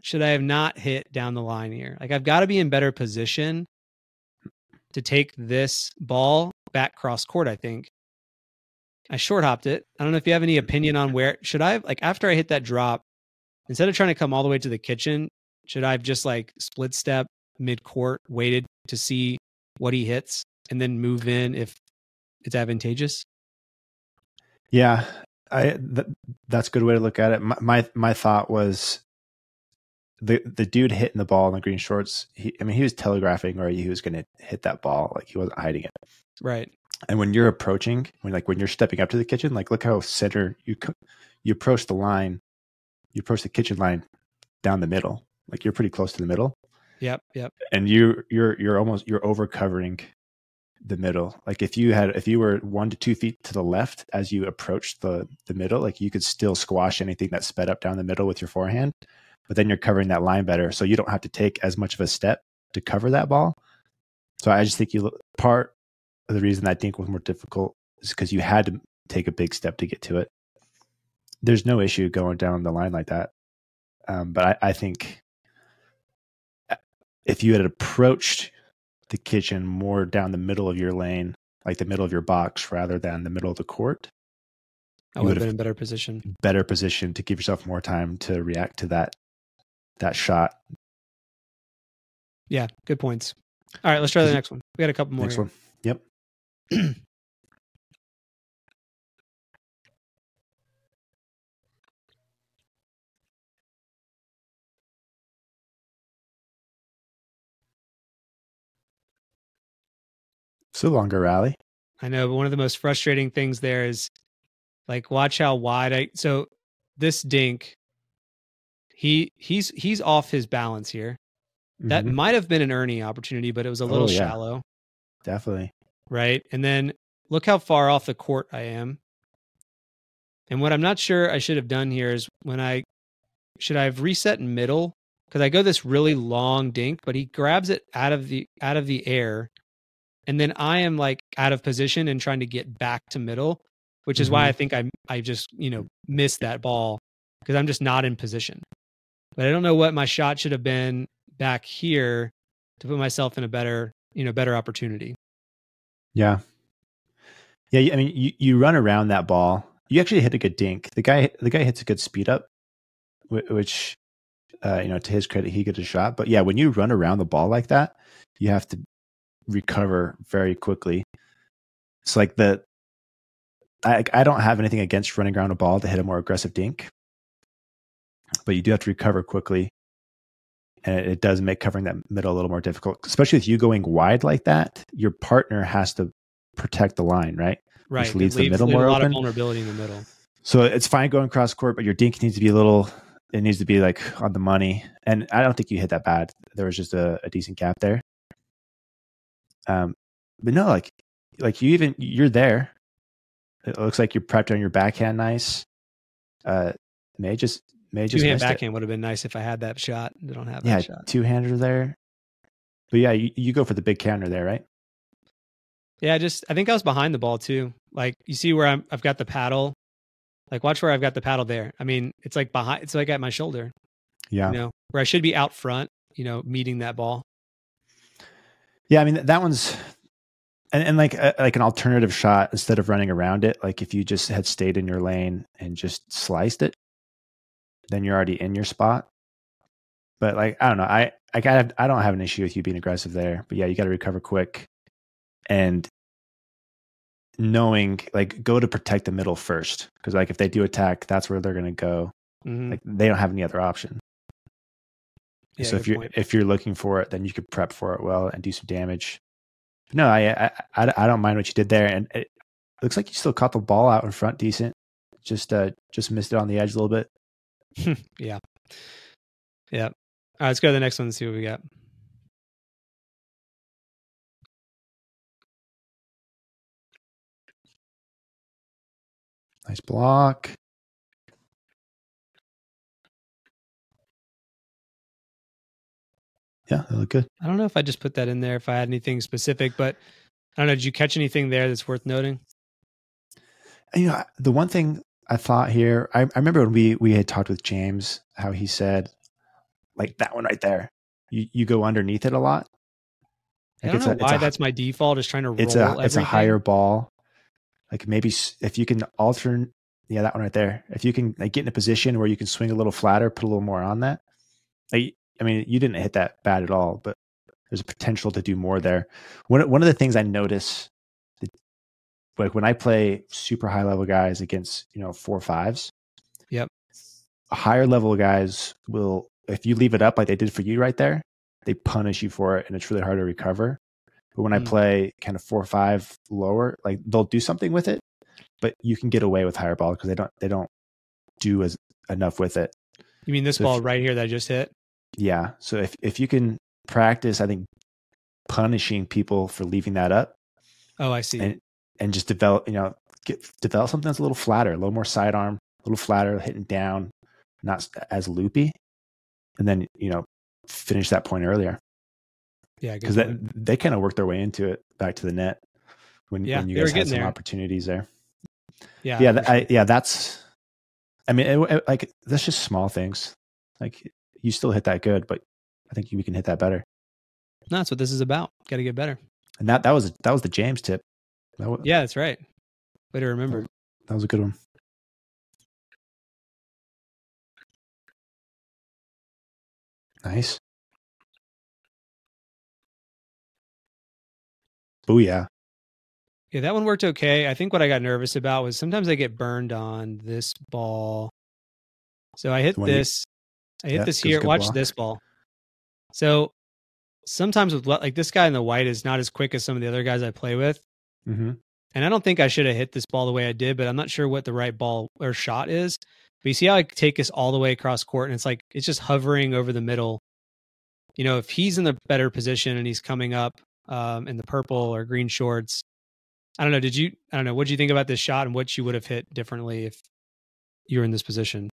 should I have not hit down the line here? Like I've got to be in better position to take this ball back cross court. I think I short hopped it. I don't know if you have any mm-hmm. opinion on where should I have like after I hit that drop, instead of trying to come all the way to the kitchen, should I have just like split step mid court, waited to see what he hits, and then move in if it's advantageous? Yeah, I th- that's a good way to look at it. My, my my thought was the the dude hitting the ball in the green shorts. He, I mean, he was telegraphing where he was going to hit that ball. Like he wasn't hiding it. Right. And when you're approaching, when like when you're stepping up to the kitchen, like look how center you you approach the line, you approach the kitchen line down the middle. Like you're pretty close to the middle, Yep. Yep. and you you're you're almost you're over covering the middle. Like if you had if you were one to two feet to the left as you approached the the middle, like you could still squash anything that sped up down the middle with your forehand. But then you're covering that line better, so you don't have to take as much of a step to cover that ball. So I just think you look- part of the reason that dink was more difficult is because you had to take a big step to get to it. There's no issue going down the line like that, um, but I, I think uh, if you had approached the kitchen more down the middle of your lane, like the middle of your box, rather than the middle of the court, I You would have been in better position. better position to give yourself more time to react to that that shot. Yeah. Good points. All right. Let's try the next one. We got a couple more. Next here. one. Yep. [clears throat] It's a longer rally. I know, but one of the most frustrating things there is like watch how wide I so this dink he he's he's off his balance here. That Mhm. might have been an Erne opportunity, but it was a little Oh, yeah. shallow, definitely. right? And then look how far off the court I am. And what I'm not sure I should have done here is when I should I have reset in middle because I go this really long dink, but he grabs it out of the out of the air, and then I am like out of position and trying to get back to middle, which is why Mhm. I think I I just you know missed that ball because I'm just not in position. But I don't know what my shot should have been back here to put myself in a better you know better opportunity. Yeah. Yeah, I mean, you, you run around that ball. You actually hit a good dink. The guy, the guy hits a good speed up, which, uh, you know, to his credit, he gets a shot. But yeah, when you run around the ball like that, you have to recover very quickly. It's like the, I, I don't have anything against running around a ball to hit a more aggressive dink, but you do have to recover quickly. And it, it does make covering that middle a little more difficult, especially with you going wide like that. Your partner has to protect the line, right? Right, Which it leaves the middle leaves more a lot open. of vulnerability in the middle. So it's fine going cross court, but your dink needs to be a little. It needs to be like on the money, and I don't think you hit that bad. There was just a, a decent gap there. Um, but no, like, like you even you're there. It looks like you're prepped on your backhand, nice. Uh, may just may just hand missed it. backhand would have been nice if I had that shot. I don't have Yeah, that shot. two hander there. But yeah, you, you go for the big counter there, right? Yeah, I just I think I was behind the ball too. Like you see where I'm I've got the paddle. Like watch where I've got the paddle there. I mean, it's like behind it's like at my shoulder. Yeah. You know, where I should be out front, you know, meeting that ball. Yeah, I mean that one's and, and like a, like an alternative shot instead of running around it. Like if you just had stayed in your lane and just sliced it, then you're already in your spot. But like I don't know, I I got I don't have an issue with you being aggressive there. But yeah, you got to recover quick and knowing like go to protect the middle first because like if they do attack, that's where they're going to go. Mhm. Like they don't have any other option. Yeah, so if you're point. if you're looking for it, then you could prep for it well and do some damage. No, I I I, I don't mind what you did there, and it looks like you still caught the ball out in front decent. Just uh just missed it on the edge a little bit. [laughs] yeah. Yeah. All right, let's go to the next one and see what we got. Nice block. Yeah, they look good. I don't know if I just put that in there if I had anything specific, but I don't know. Did you catch anything there that's worth noting? You know, the one thing I thought here, I, I remember when we we had talked with James, how he said, like that one right there, you you go underneath it a lot. I Like, don't it's know a- why a- that's my default is trying to roll it's a it's a higher ball. Like maybe if you can alter, yeah, that one right there. If you can like get in a position where you can swing a little flatter, put a little more on that. Like, I mean, you didn't hit that bad at all, but there's a potential to do more there. One one of the things I notice, like when I play super high level guys against you know four fives, Yep. higher level guys will if you leave it up like they did for you right there, they punish you for it, and it's really hard to recover. But when I Mm. play kind of four or five lower, like they'll do something with it, but you can get away with higher ball because they don't they don't do as enough with it. You mean this So if- ball right here that I just hit? Yeah. So if if you can practice, I think punishing people for leaving that up Oh, I see. and and just develop, you know, get develop something that's a little flatter, a little more sidearm, a little flatter, hitting down, not as loopy, and then you know finish that point earlier yeah, because that they kind of work their way into it back to the net when, Yeah, when you guys had some there. opportunities there. yeah, yeah, that, I, yeah, that's. I mean, it, it- like that's just small things. Like you still hit that good, but I think we can hit that better. No, that's what this is about. Got to get better. And that that was that was the James tip. That was, Yeah, that's right. Way to remember. that was a good one. Nice. Booyah. Yeah, that one worked okay. I think what I got nervous about was sometimes I get burned on this ball. So I hit one you- this. I hit Yeah, this it was a here. Watch block. this ball. So sometimes with what like this guy in the white is not as quick as some of the other guys I play with. Mm-hmm. And I don't think I should have hit this ball the way I did, but I'm not sure what the right ball or shot is. But you see how I take this all the way across court and it's like it's just hovering over the middle. You know, if he's in the better position and he's coming up um, in the purple or green shorts, I don't know. Did you? I don't know. What did you think about this shot and what you would have hit differently if you were in this position?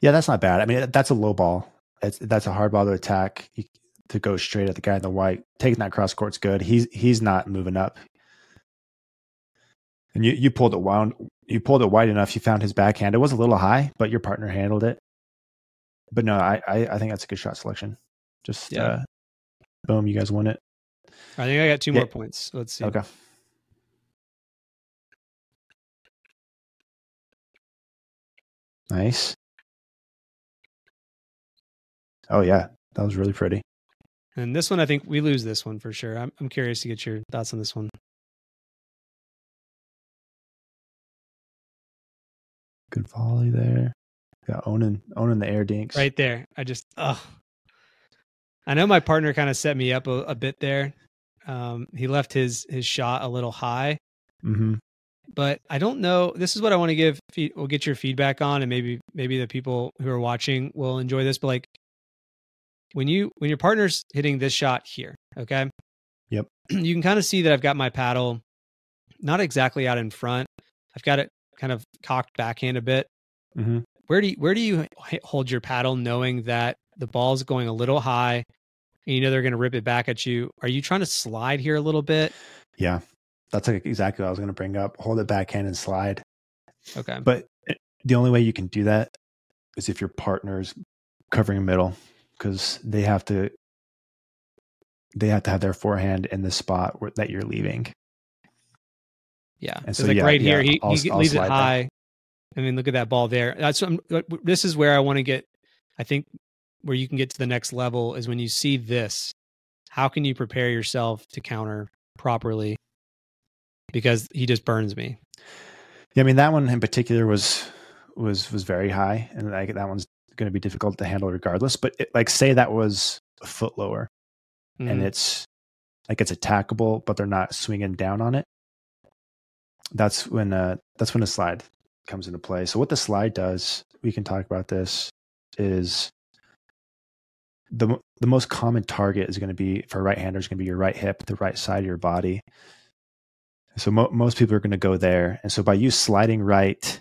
Yeah, that's not bad. I mean, that's a low ball. It's, that's a hard ball to attack. You, to go straight at the guy in the white, taking that cross court's good. He's he's not moving up. And you you pulled it wound. You pulled it wide enough. You found his backhand. It was a little high, but your partner handled it. But no, I I, I think that's a good shot selection. Just Yeah. uh, boom, you guys won it. I think I got two Yeah. more points. Let's see. Okay. Nice. Oh yeah, that was really pretty. And this one, I think we lose this one for sure. I'm I'm curious to get your thoughts on this one. Good volley there. Got owning owning the air dinks. Right there. I just oh I know my partner kind of set me up a, a bit there. Um, he left his his shot a little high, Mm-hmm. but I don't know. This is what I want to give. We'll get your feedback on, and maybe maybe the people who are watching will enjoy this. But like when you when your partner's hitting this shot here, okay, Yep. [clears throat] you can kind of see that I've got my paddle not exactly out in front. I've got it kind of cocked backhand a bit. Mm-hmm. Where do you, where do you hold your paddle, knowing that the ball's going a little high, and you know they're going to rip it back at you? Are you trying to slide here a little bit? Yeah, that's like exactly what I was going to bring up. Hold it backhand and slide. Okay. But eh, the only way you can do that is if your partner's covering middle because they have to they have to have their forehand in the spot where, that you're leaving. Yeah. And so like yeah, right yeah, here, he, I'll- he I'll leaves it that. high. I mean, look at that ball there. That's this is where I want to get. I think where you can get to the next level is when you see this. How can you prepare yourself to counter properly? Because he just burns me. Yeah, I mean that one in particular was was was very high, and like that one's going to be difficult to handle regardless. But it, like, say that was a foot lower, and Mhm. it's like it's attackable, but they're not swinging down on it. That's when uh that's when a slide comes into play. So what the slide does, we can talk about this, is the the most common target is going to be for a right handers going to be your right hip, the right side of your body. So mo- most people are going to go there, and so by you sliding right,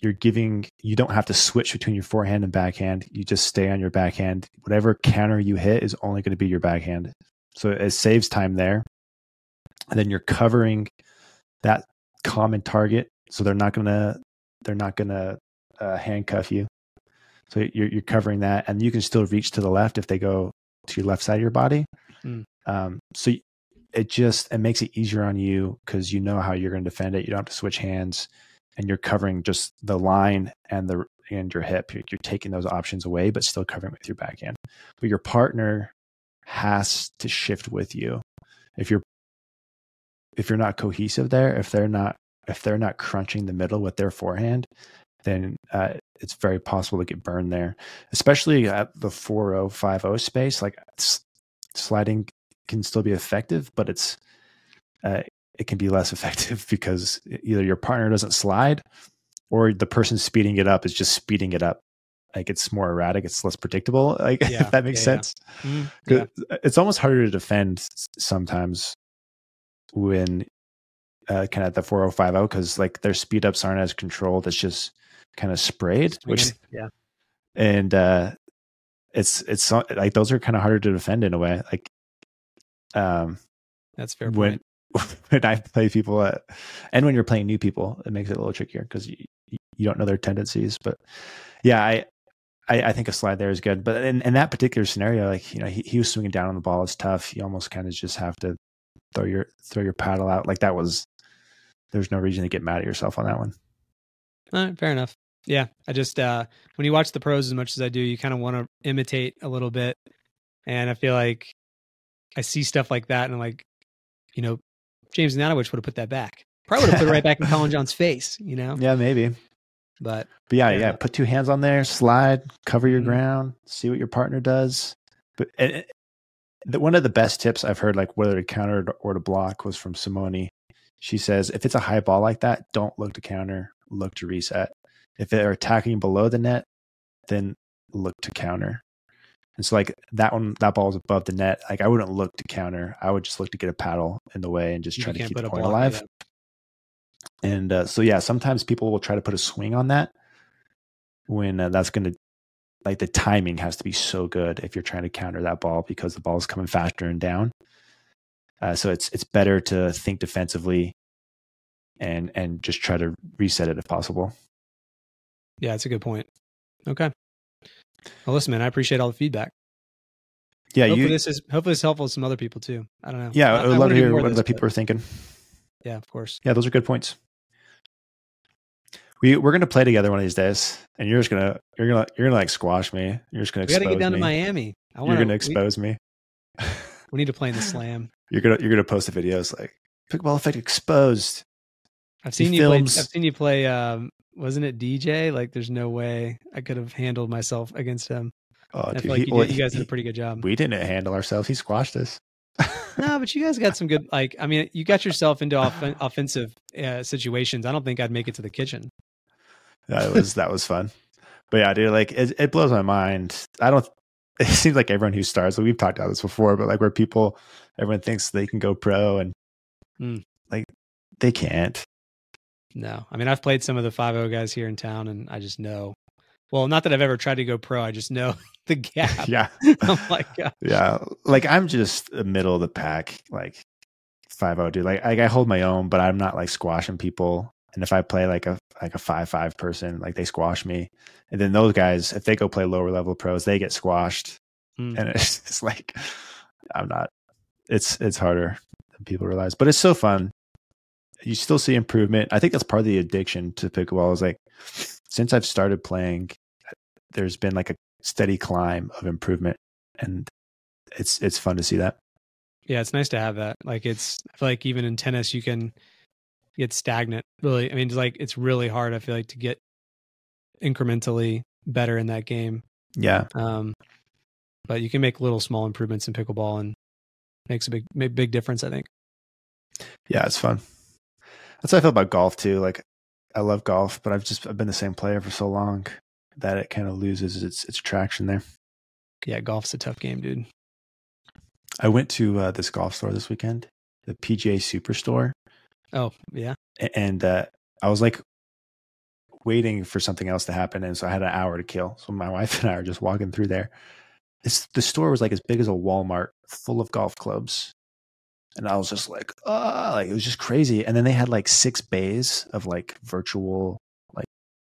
you're giving you don't have to switch between your forehand and backhand. You just stay on your backhand. Whatever counter you hit is only going to be your backhand. So it saves time there, and then you're covering that common target, so they're not gonna they're not gonna uh, handcuff you. So you're you're covering that, and you can still reach to the left if they go to your left side of your body. Mm. Um, so it just it makes it easier on you because you know how you're going to defend it. You don't have to switch hands, and you're covering just the line and the and your hip. You're, you're taking those options away, but still covering with your backhand. But your partner has to shift with you. If you're if you're not cohesive there, if they're not if they're not crunching the middle with their forehand, then uh, it's very possible to get burned there, especially at the 4050 space. Like sliding can still be effective, but it's uh, it can be less [laughs] effective because either your partner doesn't slide or the person speeding it up is just speeding it up. Like it's more erratic, it's less predictable. Like [laughs] Yeah, if that makes yeah, sense. Mhm. Yeah. 'Cause It's almost harder to defend sometimes when uh, kind of the 4050 because like their speed ups aren't as controlled. It's just kind of sprayed, which yeah. and uh it's it's so- like those are kind of harder to defend in a way like um That's fair when point. [laughs] when i play people at, and when you're playing new people it makes it a little trickier because you you don't know their tendencies but yeah i I, I think a slide there is good, but in, in that particular scenario, like you know, he, he was swinging down on the ball. It's tough. You almost kind of just have to throw your throw your paddle out. Like that was, there's no reason to get mad at yourself on that one. All right, fair enough. Yeah, I just uh when you watch the pros as much as I do, you kind of want to imitate a little bit, and I feel like I see stuff like that, and I'm like, you know, James Ignatowich would have put that back. Probably would have put it right back in [laughs] Collin Johns' face, you know. Yeah, maybe. But But yeah, Fair yeah, put two hands on there, slide, cover your Mhm. ground, see what your partner does. But and, the, one of the best tips I've heard, like whether to counter or to block, was from Simone. She says, if it's a high ball like that, don't look to counter, look to reset. If they're attacking below the net, then look to counter. And so, like that one, that ball is above the net. Like I wouldn't look to counter. I would just look to get a paddle in the way and just you try to keep the point alive. And uh, so, yeah, sometimes people will try to put a swing on that when uh, that's going to, like, the timing has to be so good if you're trying to counter that ball because the ball is coming faster and down. Uh, so it's it's better to think defensively and and just try to reset it if possible. Yeah, that's a good point. Okay. Well, listen, man, I appreciate all the feedback. Yeah, hopefully you. this is hopefully it's helpful to some other people too. I don't know. Yeah, I, I would love wanna hear what other people are thinking. Yeah, of course. Yeah, those are good points. We we're gonna play together one of these days, and you're just gonna you're gonna you're gonna like squash me. You're just gonna We got expose to get down me. to Miami. I you're want gonna We, expose me. we need to play in the slam. [laughs] You're gonna you're gonna post the videos like pickleball effect exposed. I've He seen you play. I've seen you play. Um, wasn't it DJ? Like, there's no way I could have handled myself against him. Oh, I dude, feel like he- you, well, did, you guys he- did a pretty good job. we didn't handle ourselves. He squashed us. no, [laughs] but you guys got some good. Like, I mean, you got yourself into off- offensive uh, situations. I don't think I'd make it to the kitchen. That was that was fun. But yeah, dude, like it, it blows my mind. I don't. [laughs] It seems like everyone who starts. like We've talked about this before, but like where people, everyone thinks they can go pro, and Mm. like they can't. No, I mean, I've played some of the five O guys here in town, and I just know. Well, not that I've ever tried to go pro. I just know [laughs] the gap. yeah, [laughs] oh my god. yeah. Like I'm just a middle of the pack, like five zero dude. Like, like I hold my own, but I'm not like squashing people. And if I play like a like a five five person, like they squash me, and then those guys, if they go play lower level pros, they get squashed, Mm. and [laughs] it's, it's like I'm not. It's it's harder than people realize, but it's so fun. You still see improvement. I think that's part of the addiction to pickleball. Is like since I've started playing, there's been like a steady climb of improvement, and it's it's fun to see that. Yeah, it's nice to have that. Like it's I feel like even in tennis you can get stagnant. Really, I mean, it's like it's really hard. I feel like to get incrementally better in that game. Yeah, Um, but you can make little small improvements in pickleball and makes a big big, big difference. I think. yeah, it's fun. That's how I feel about golf too. Like I love golf, but I've just I've been the same player for so long that it kind of loses its its traction there. Yeah, golf's a tough game, dude. I went to uh, this golf store this weekend, the PGA Superstore, Oh yeah, and uh, I was like waiting for something else to happen, and so I had an hour to kill. So my [laughs] wife and I are just walking through there. It's, the store was like as big as a Walmart, full of golf clubs, and I was just like, ah, like it was just crazy. And then they had like six bays of like virtual like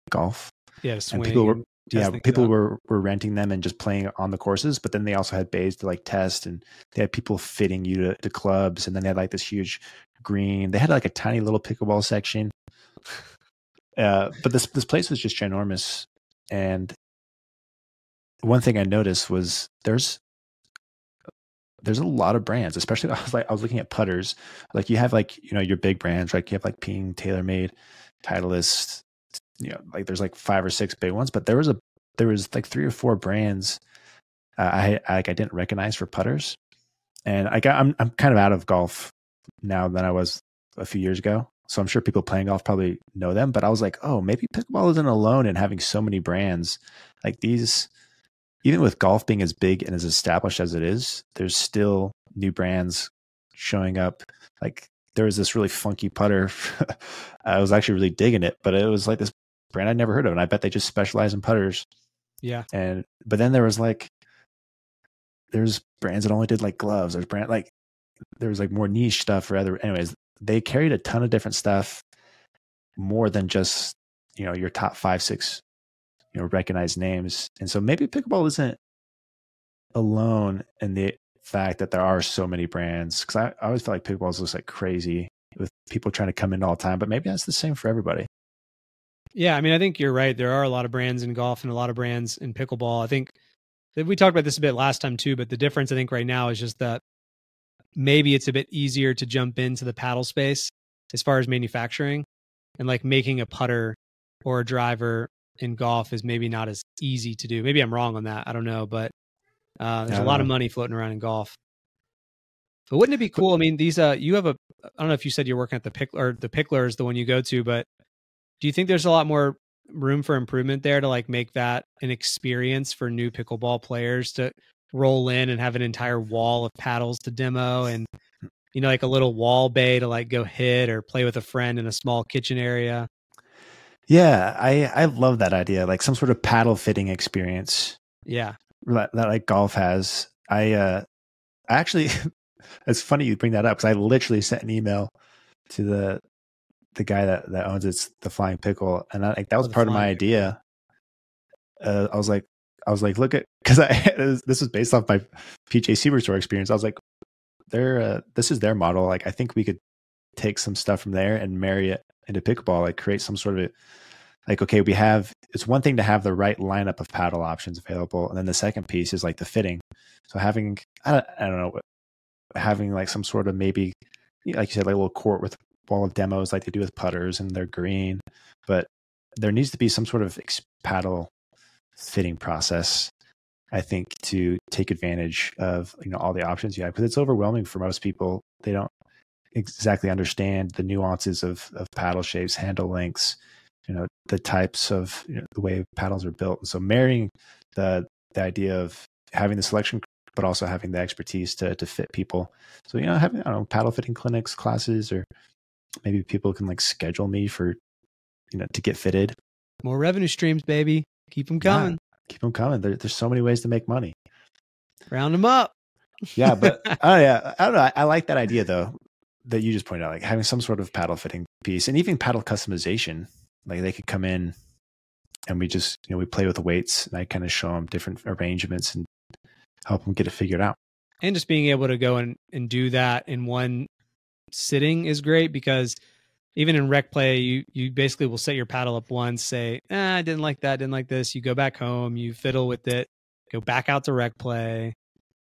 golf, yeah. Swing and people were yeah, people were were renting them and just playing on the courses. But then they also had bays to like test, and they had people fitting you to, to clubs. And then they had like this huge green. They had like a tiny little pickleball section. Uh, but this this place was just ginormous. And one thing I noticed was there's there's a lot of brands, especially [laughs] I was like I was looking at putters. Like you have like you know your big brands, right? You have like Ping, TaylorMade, Titleist. You know, like there's like five or six big ones, but there was a there was like three or four brands uh, I I- like I didn't recognize for putters, and I got I'm I'm kind of out of golf now than I was a few years ago. So I'm sure people playing golf probably know them, but I was like, oh, maybe pickleball isn't alone in having so many brands. Like these, even with golf being as big and as established as it is, there's still new brands showing up. Like there was this really funky putter. [laughs] I was actually really digging it, but it was like this brand I'd never heard of, and I bet they just specialize in putters. Yeah, And but then there was like there's brands that only did like gloves. There's brand like there was like more niche stuff for other. Anyways, they carried a ton of different stuff, more than just you know your top five six you know recognized names. And so maybe pickleball isn't alone in the fact that there are so many brands because I, I always feel like pickleball just like crazy with people trying to come in all the time. But maybe that's the same for everybody. yeah. I mean, I think you're right. There are a lot of brands in golf and a lot of brands in pickleball. I think we talked about this a bit last time too, but the difference I think right now is just that maybe it's a bit easier to jump into the paddle space as far as manufacturing and like making a putter or a driver in golf is maybe not as easy to do. Maybe I'm wrong on that. I don't know, but uh, there's a lot of money floating around in golf. But wouldn't it be cool? I mean, these uh, you have a. I don't know if you said you're working at the pick or the pickler is the one you go to, but do you think there's a lot more room for improvement there to like make that an experience for new pickleball players to roll in and have an entire wall of paddles to demo and you know like a little wall bay to like go hit or play with a friend in a small kitchen area Yeah, I I love that idea, like some sort of paddle fitting experience. yeah that, that like golf has. I uh I actually [laughs] it's funny you bring that up because I literally sent an email to the the guy that that owns it's the Flying Pickle, and I, like that was Oh, part of my Pickle. idea. Uh, I was like, I was like, look at [laughs] because I this was based off my PGA Superstore experience. I was like, they're uh, this is their model. Like, I think we could take some stuff from there and marry it into pickleball. Like, create some sort of like, okay, we have. It's one thing to have the right lineup of paddle options available, and then the second piece is like the fitting. So having, I don't, I don't know, having like some sort of maybe, like you said, like a little court with wall of demos, like they do with putters, and they're green, but there needs to be some sort of ex- paddle fitting process I think to take advantage of you know all the options you have because it's overwhelming for most people. They don't exactly understand the nuances of of paddle shapes, handle lengths, you know the types of you know, the way paddles are built. And so marrying the the idea of having the selection, but also having the expertise to to fit people. So you know having I don't know paddle fitting clinics, classes, or maybe people can like schedule me for you know to get fitted. more revenue streams baby keep them Yeah. coming Keep them coming. There, there's so many ways to make money. round them up Yeah, but [laughs] oh yeah, I don't know. I, I like that idea though. that you just pointed out, like having some sort of paddle fitting piece and even paddle customization. Like they could come in and we just, you know, we play with the weights and I kind of show them different arrangements and help them get it figured out. And just being able to go and, and do that in one sitting is great because even in rec play, you you basically will set your paddle up once, say, eh, I didn't like that, didn't like this. You go back home, you fiddle with it, go back out to rec play.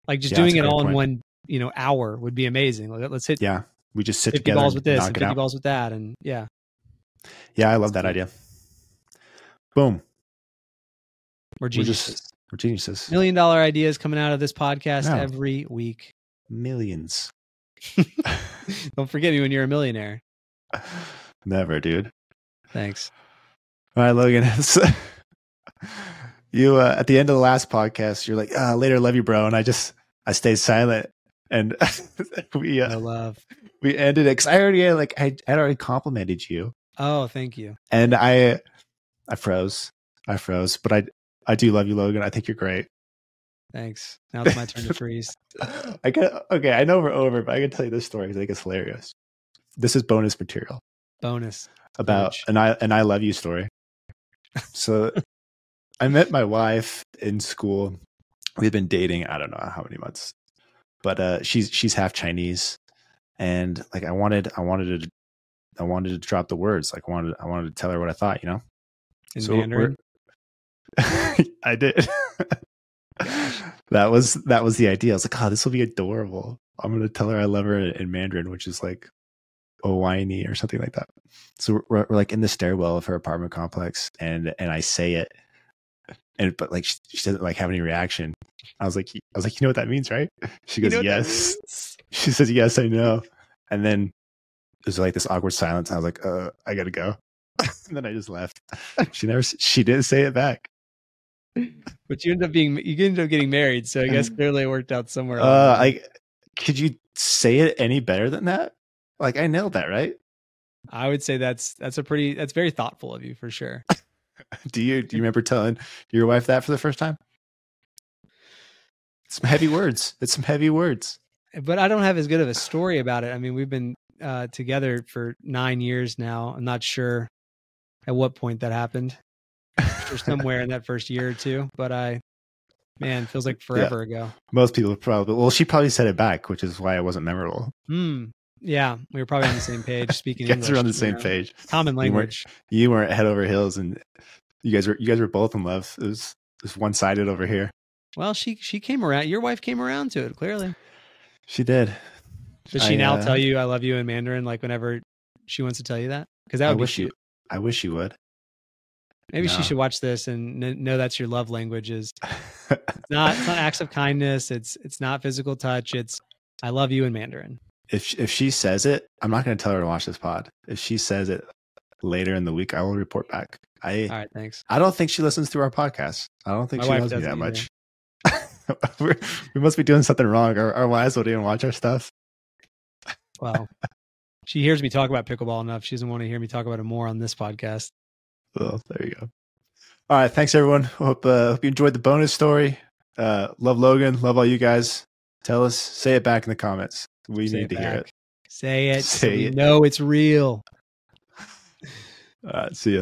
Like just Yeah, doing it all in one, you know, hour would be amazing. Like, let's hit Yeah. We just sit 50 together balls with this and it 50 out. balls with that. And yeah, Yeah, I love that idea. Boom. we're We're geniuses. just we're geniuses. Million dollar ideas coming out of this podcast Yeah. every week. Millions. [laughs] [laughs] Don't forget me when you're a millionaire. Never, dude. Thanks. All right, Logan. [laughs] So- you uh, at the end of the last podcast, you're like, uh, later, love you, bro. And I just I stayed silent, and [laughs] we uh, No love. we ended it because I already had, like I had already complimented you, Oh, thank you. and I I froze, I froze, but I I do love you, Logan. I think you're great. Thanks. Now it's my turn to [laughs] freeze. I got okay. I know we're over, but I can tell you this story because I think it's hilarious. This is bonus material Bonus. about an I an I love you story. So I met my wife in school. We've been dating, I don't know how many months. But uh she's she's half Chinese and like I wanted I wanted to I wanted to drop the words. Like I wanted I wanted to tell her what I thought, you know? In So Mandarin. [laughs] I did. that was that was the idea. I was like, oh, this will be adorable. I'm gonna tell her I love her in, in Mandarin, which is like Owaini or something like that. So we're, we're like in the stairwell of her apartment complex, and and I say it, and but like she, she doesn't like have any reaction. I was like, I was like, you know what that means, right? She You goes, know yes. [laughs] She says, yes, I know. And then there's like this awkward silence. I was like, uh, I gotta go. [laughs] and then I just left. [laughs] She never, she didn't say it back. But you end up being you ended up getting married, so I guess clearly it worked out somewhere. Uh, along the way. I could you say it any better than that? Like I nailed that, right? I would say that's that's a pretty that's very thoughtful of you for sure. [laughs] Do you do you remember telling your wife that for the first time? Some heavy words. It's some heavy words. But I don't have as good of a story about it. I mean, we've been uh, together for nine years now. I'm not sure at what point that happened, or somewhere in that first year or two. But I, man, feels like forever ago. Most people probably. Well, she probably said it back, which is why it wasn't memorable. Hmm. Yeah, we were probably on the same [laughs] page, speaking You English. guys are on the same know, page. Common You weren't- language. You weren't head over heels, and you guys were you guys were both in love. It was it was one sided over here. Well, she she came around. Your wife came around to it. Clearly, She did. does she I, now uh, tell you "I love you" in Mandarin, like whenever she wants to tell you that? Because that I would be wish cute. you. I wish you would. Maybe she should watch this and kn- know that's your love language. Is it's [laughs] not it's not acts of kindness. It's it's not physical touch. It's I love you in Mandarin. If if she says it, I'm not going to tell her to watch this pod. If she says it later in the week, I will report back. I All right, thanks. I don't think she listens to our podcast. I don't think My she loves me that doesn't much. [laughs] We must be doing something wrong. Our, our wives won't even watch our stuff. Well, she hears me talk about pickleball enough. She doesn't want to hear me talk about it more on this podcast. Well, there you go. All right, thanks everyone. Hope uh, hope you enjoyed the bonus story. Uh, love Logan. Love all you guys. Tell us. Say it back in the comments. We Say need to hear it. Say it. so Say we it. know it's real. All right, see ya.